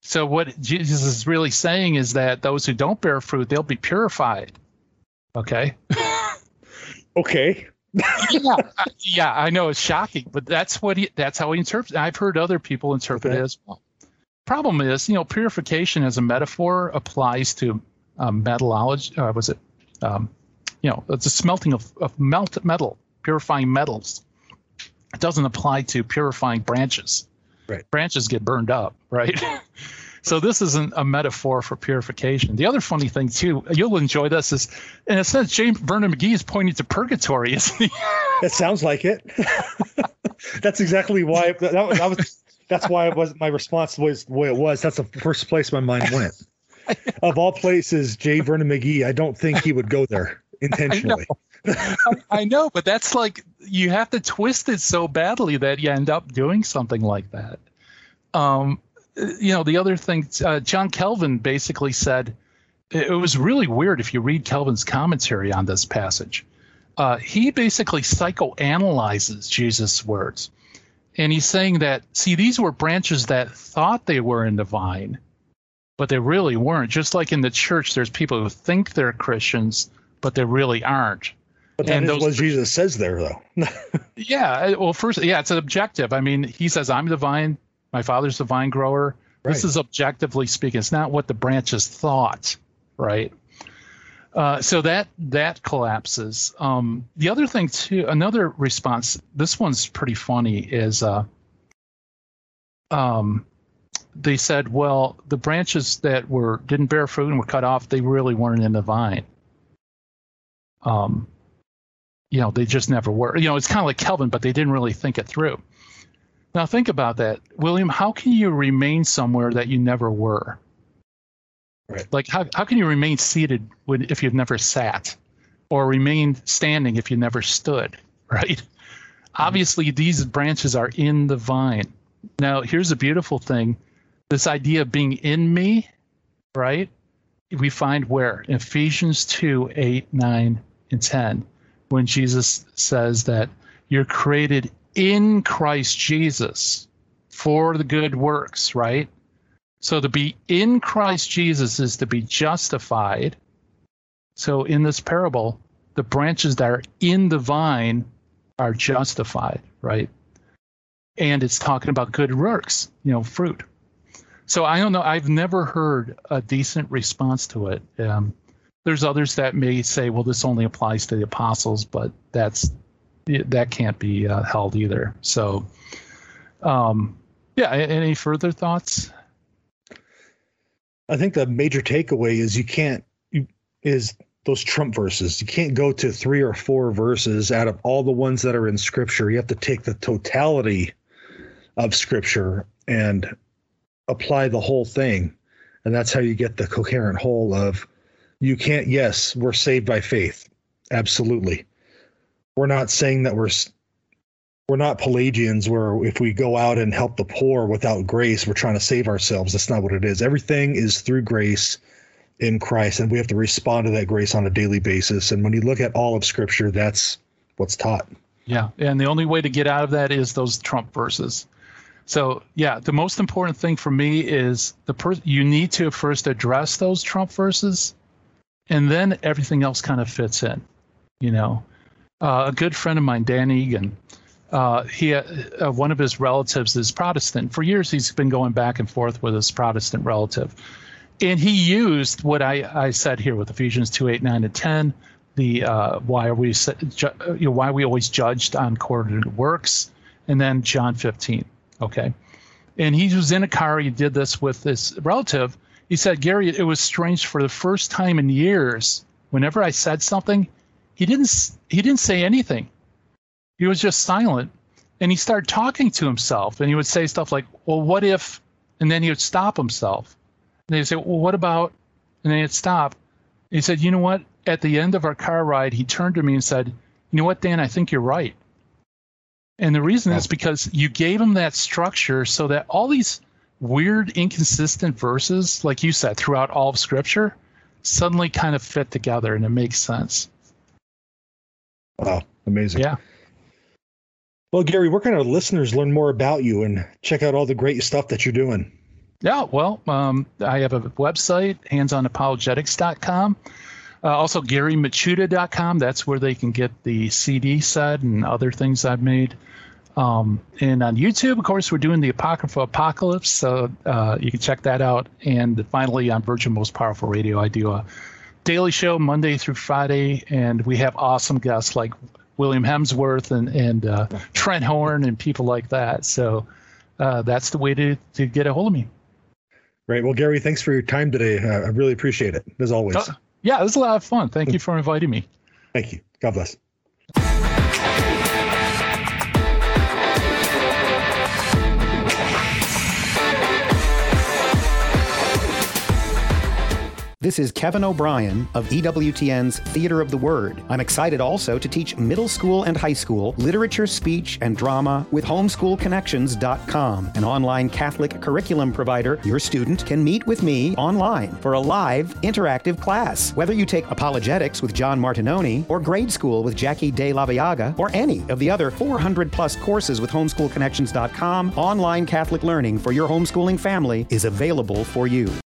So what Jesus is really saying is that those who don't bear fruit, they'll be purified. Okay. (laughs) okay. yeah, yeah. I know it's shocking, but that's what he. That's how he interprets. I've heard other people interpret okay. it as well problem is, you know, purification as a metaphor applies to um, metallology. Uh, was it, um, you know, it's a smelting of, of melt metal, purifying metals. It doesn't apply to purifying branches. Right. Branches get burned up, right? (laughs) so this isn't a metaphor for purification. The other funny thing too, you'll enjoy this, is in a sense, James Vernon McGee is pointing to purgatory, isn't he? it sounds like it. (laughs) That's exactly why that, that was that's why it was my response was the way it was. That's the first place my mind went. of all places, J. Vernon McGee, I don't think he would go there intentionally. I (laughs) know. I know, but that's like you have to twist it so badly that you end up doing something like that. Um, you know, the other thing, uh, John Calvin basically said it was really weird if you read Calvin's commentary on this passage. Uh, he basically psychoanalyzes Jesus' words. And he's saying that, see, these were branches that thought they were in the vine, but they really weren't. Just like in the church, there's people who think they're Christians, but they really aren't. But that and is those, what Jesus says there, though. (laughs) yeah. Uh, well, first, yeah, it's an objective. I mean, he says, I'm the vine, my father's the vine grower. Right. This is objectively speaking. It's not what the branches thought, right? Uh, so that that collapses. Um, the other thing too, another response. This one's pretty funny. Is uh, um, they said, well, the branches that were didn't bear fruit and were cut off, they really weren't in the vine. Um, you know, they just never were. You know, it's kind of like Calvin, but they didn't really think it through. Now think about that, William. How can you remain somewhere that you never were? Right. Like how how can you remain seated when, if you've never sat, or remain standing if you never stood? (laughs) Right. Mm-hmm. Obviously, these branches are in the vine. Now, here's a beautiful thing: this idea of being in me, right? We find where Ephesians 2, 8, 9, and 10, when Jesus says that you're created in Christ Jesus for the good works, right? So to be in Christ Jesus is to be justified. So in this parable, the branches that are in the vine are justified, right? And it's talking about good works, you know, fruit. So I don't know. I've never heard a decent response to it. Um, there's others that may say, well, this only applies to the apostles, but that's that can't be uh, held either. So, um, yeah. Any further thoughts? I think the major takeaway is you can't is those Trump verses. You can't go to three or four verses out of all the ones that are in Scripture. You have to take the totality of Scripture and apply the whole thing, and that's how you get the coherent whole of. You can't. Yes, we're saved by faith. Absolutely. We're not saying that we're we're not Pelagians where if we go out and help the poor without grace, we're trying to save ourselves. That's not what it is. Everything is through grace in Christ, and we have to respond to that grace on a daily basis. And when you look at all of Scripture, that's what's taught. Yeah, and the only way to get out of that is those Trump verses. So yeah, the most important thing for me is the per- you need to first address those Trump verses, and then everything else kind of fits in. You know, uh, a good friend of mine, Dan Egan, uh, he uh, one of his relatives is Protestant. For years, he's been going back and forth with his Protestant relative, and he used what I, I said here with Ephesians two eight nine and ten. The uh, why are we ju- you know, why are we always judged on coordinated works, and then John fifteen. Okay, and he was in a car. He did this with this relative. He said, Gary, it was strange for the first time in years. Whenever I said something, he didn't he didn't say anything he was just silent. And he started talking to himself and he would say stuff like, Well, what if? And then he would stop himself. And he'd say, Well, what about? And then he'd stop. He said, You know what? At the end of our car ride, he turned to me and said, You know what, Dan? I think you're right. And the reason is oh. because you gave him that structure so that all these weird, inconsistent verses, like you said, throughout all of Scripture, suddenly kind of fit together and it makes sense. Wow, amazing. Yeah. Well, Gary, where can our listeners learn more about you and check out all the great stuff that you're doing? Yeah, well, um, I have a website, handsonapologetics.com. Uh, also, GaryMichuta.com. That's where they can get the CD set and other things I've made. Um, and on YouTube, of course, we're doing the Apocrypha Apocalypse, so uh, you can check that out. And finally, on Virgin Most Powerful Radio, I do a daily show Monday through Friday, and we have awesome guests like William Hemsworth and and uh, Trent Horn and people like that. So uh, that's the way to to get a hold of me. Great. Well, Gary, thanks for your time today. Uh, I really appreciate it, as always. Uh, yeah, it was a lot of fun. Thank you for inviting me. Thank you. God bless. This is Kevin O'Brien of EWTN's Theater of the Word. I'm excited also to teach middle school and high school literature, speech, and drama with homeschoolconnections.com, an online Catholic curriculum provider. Your student can meet with me online for a live, interactive class. Whether you take apologetics with John Martignoni, or grade school with Jackie De La Viaga, or any of the other 400 plus courses with homeschoolconnections.com, online Catholic learning for your homeschooling family is available for you.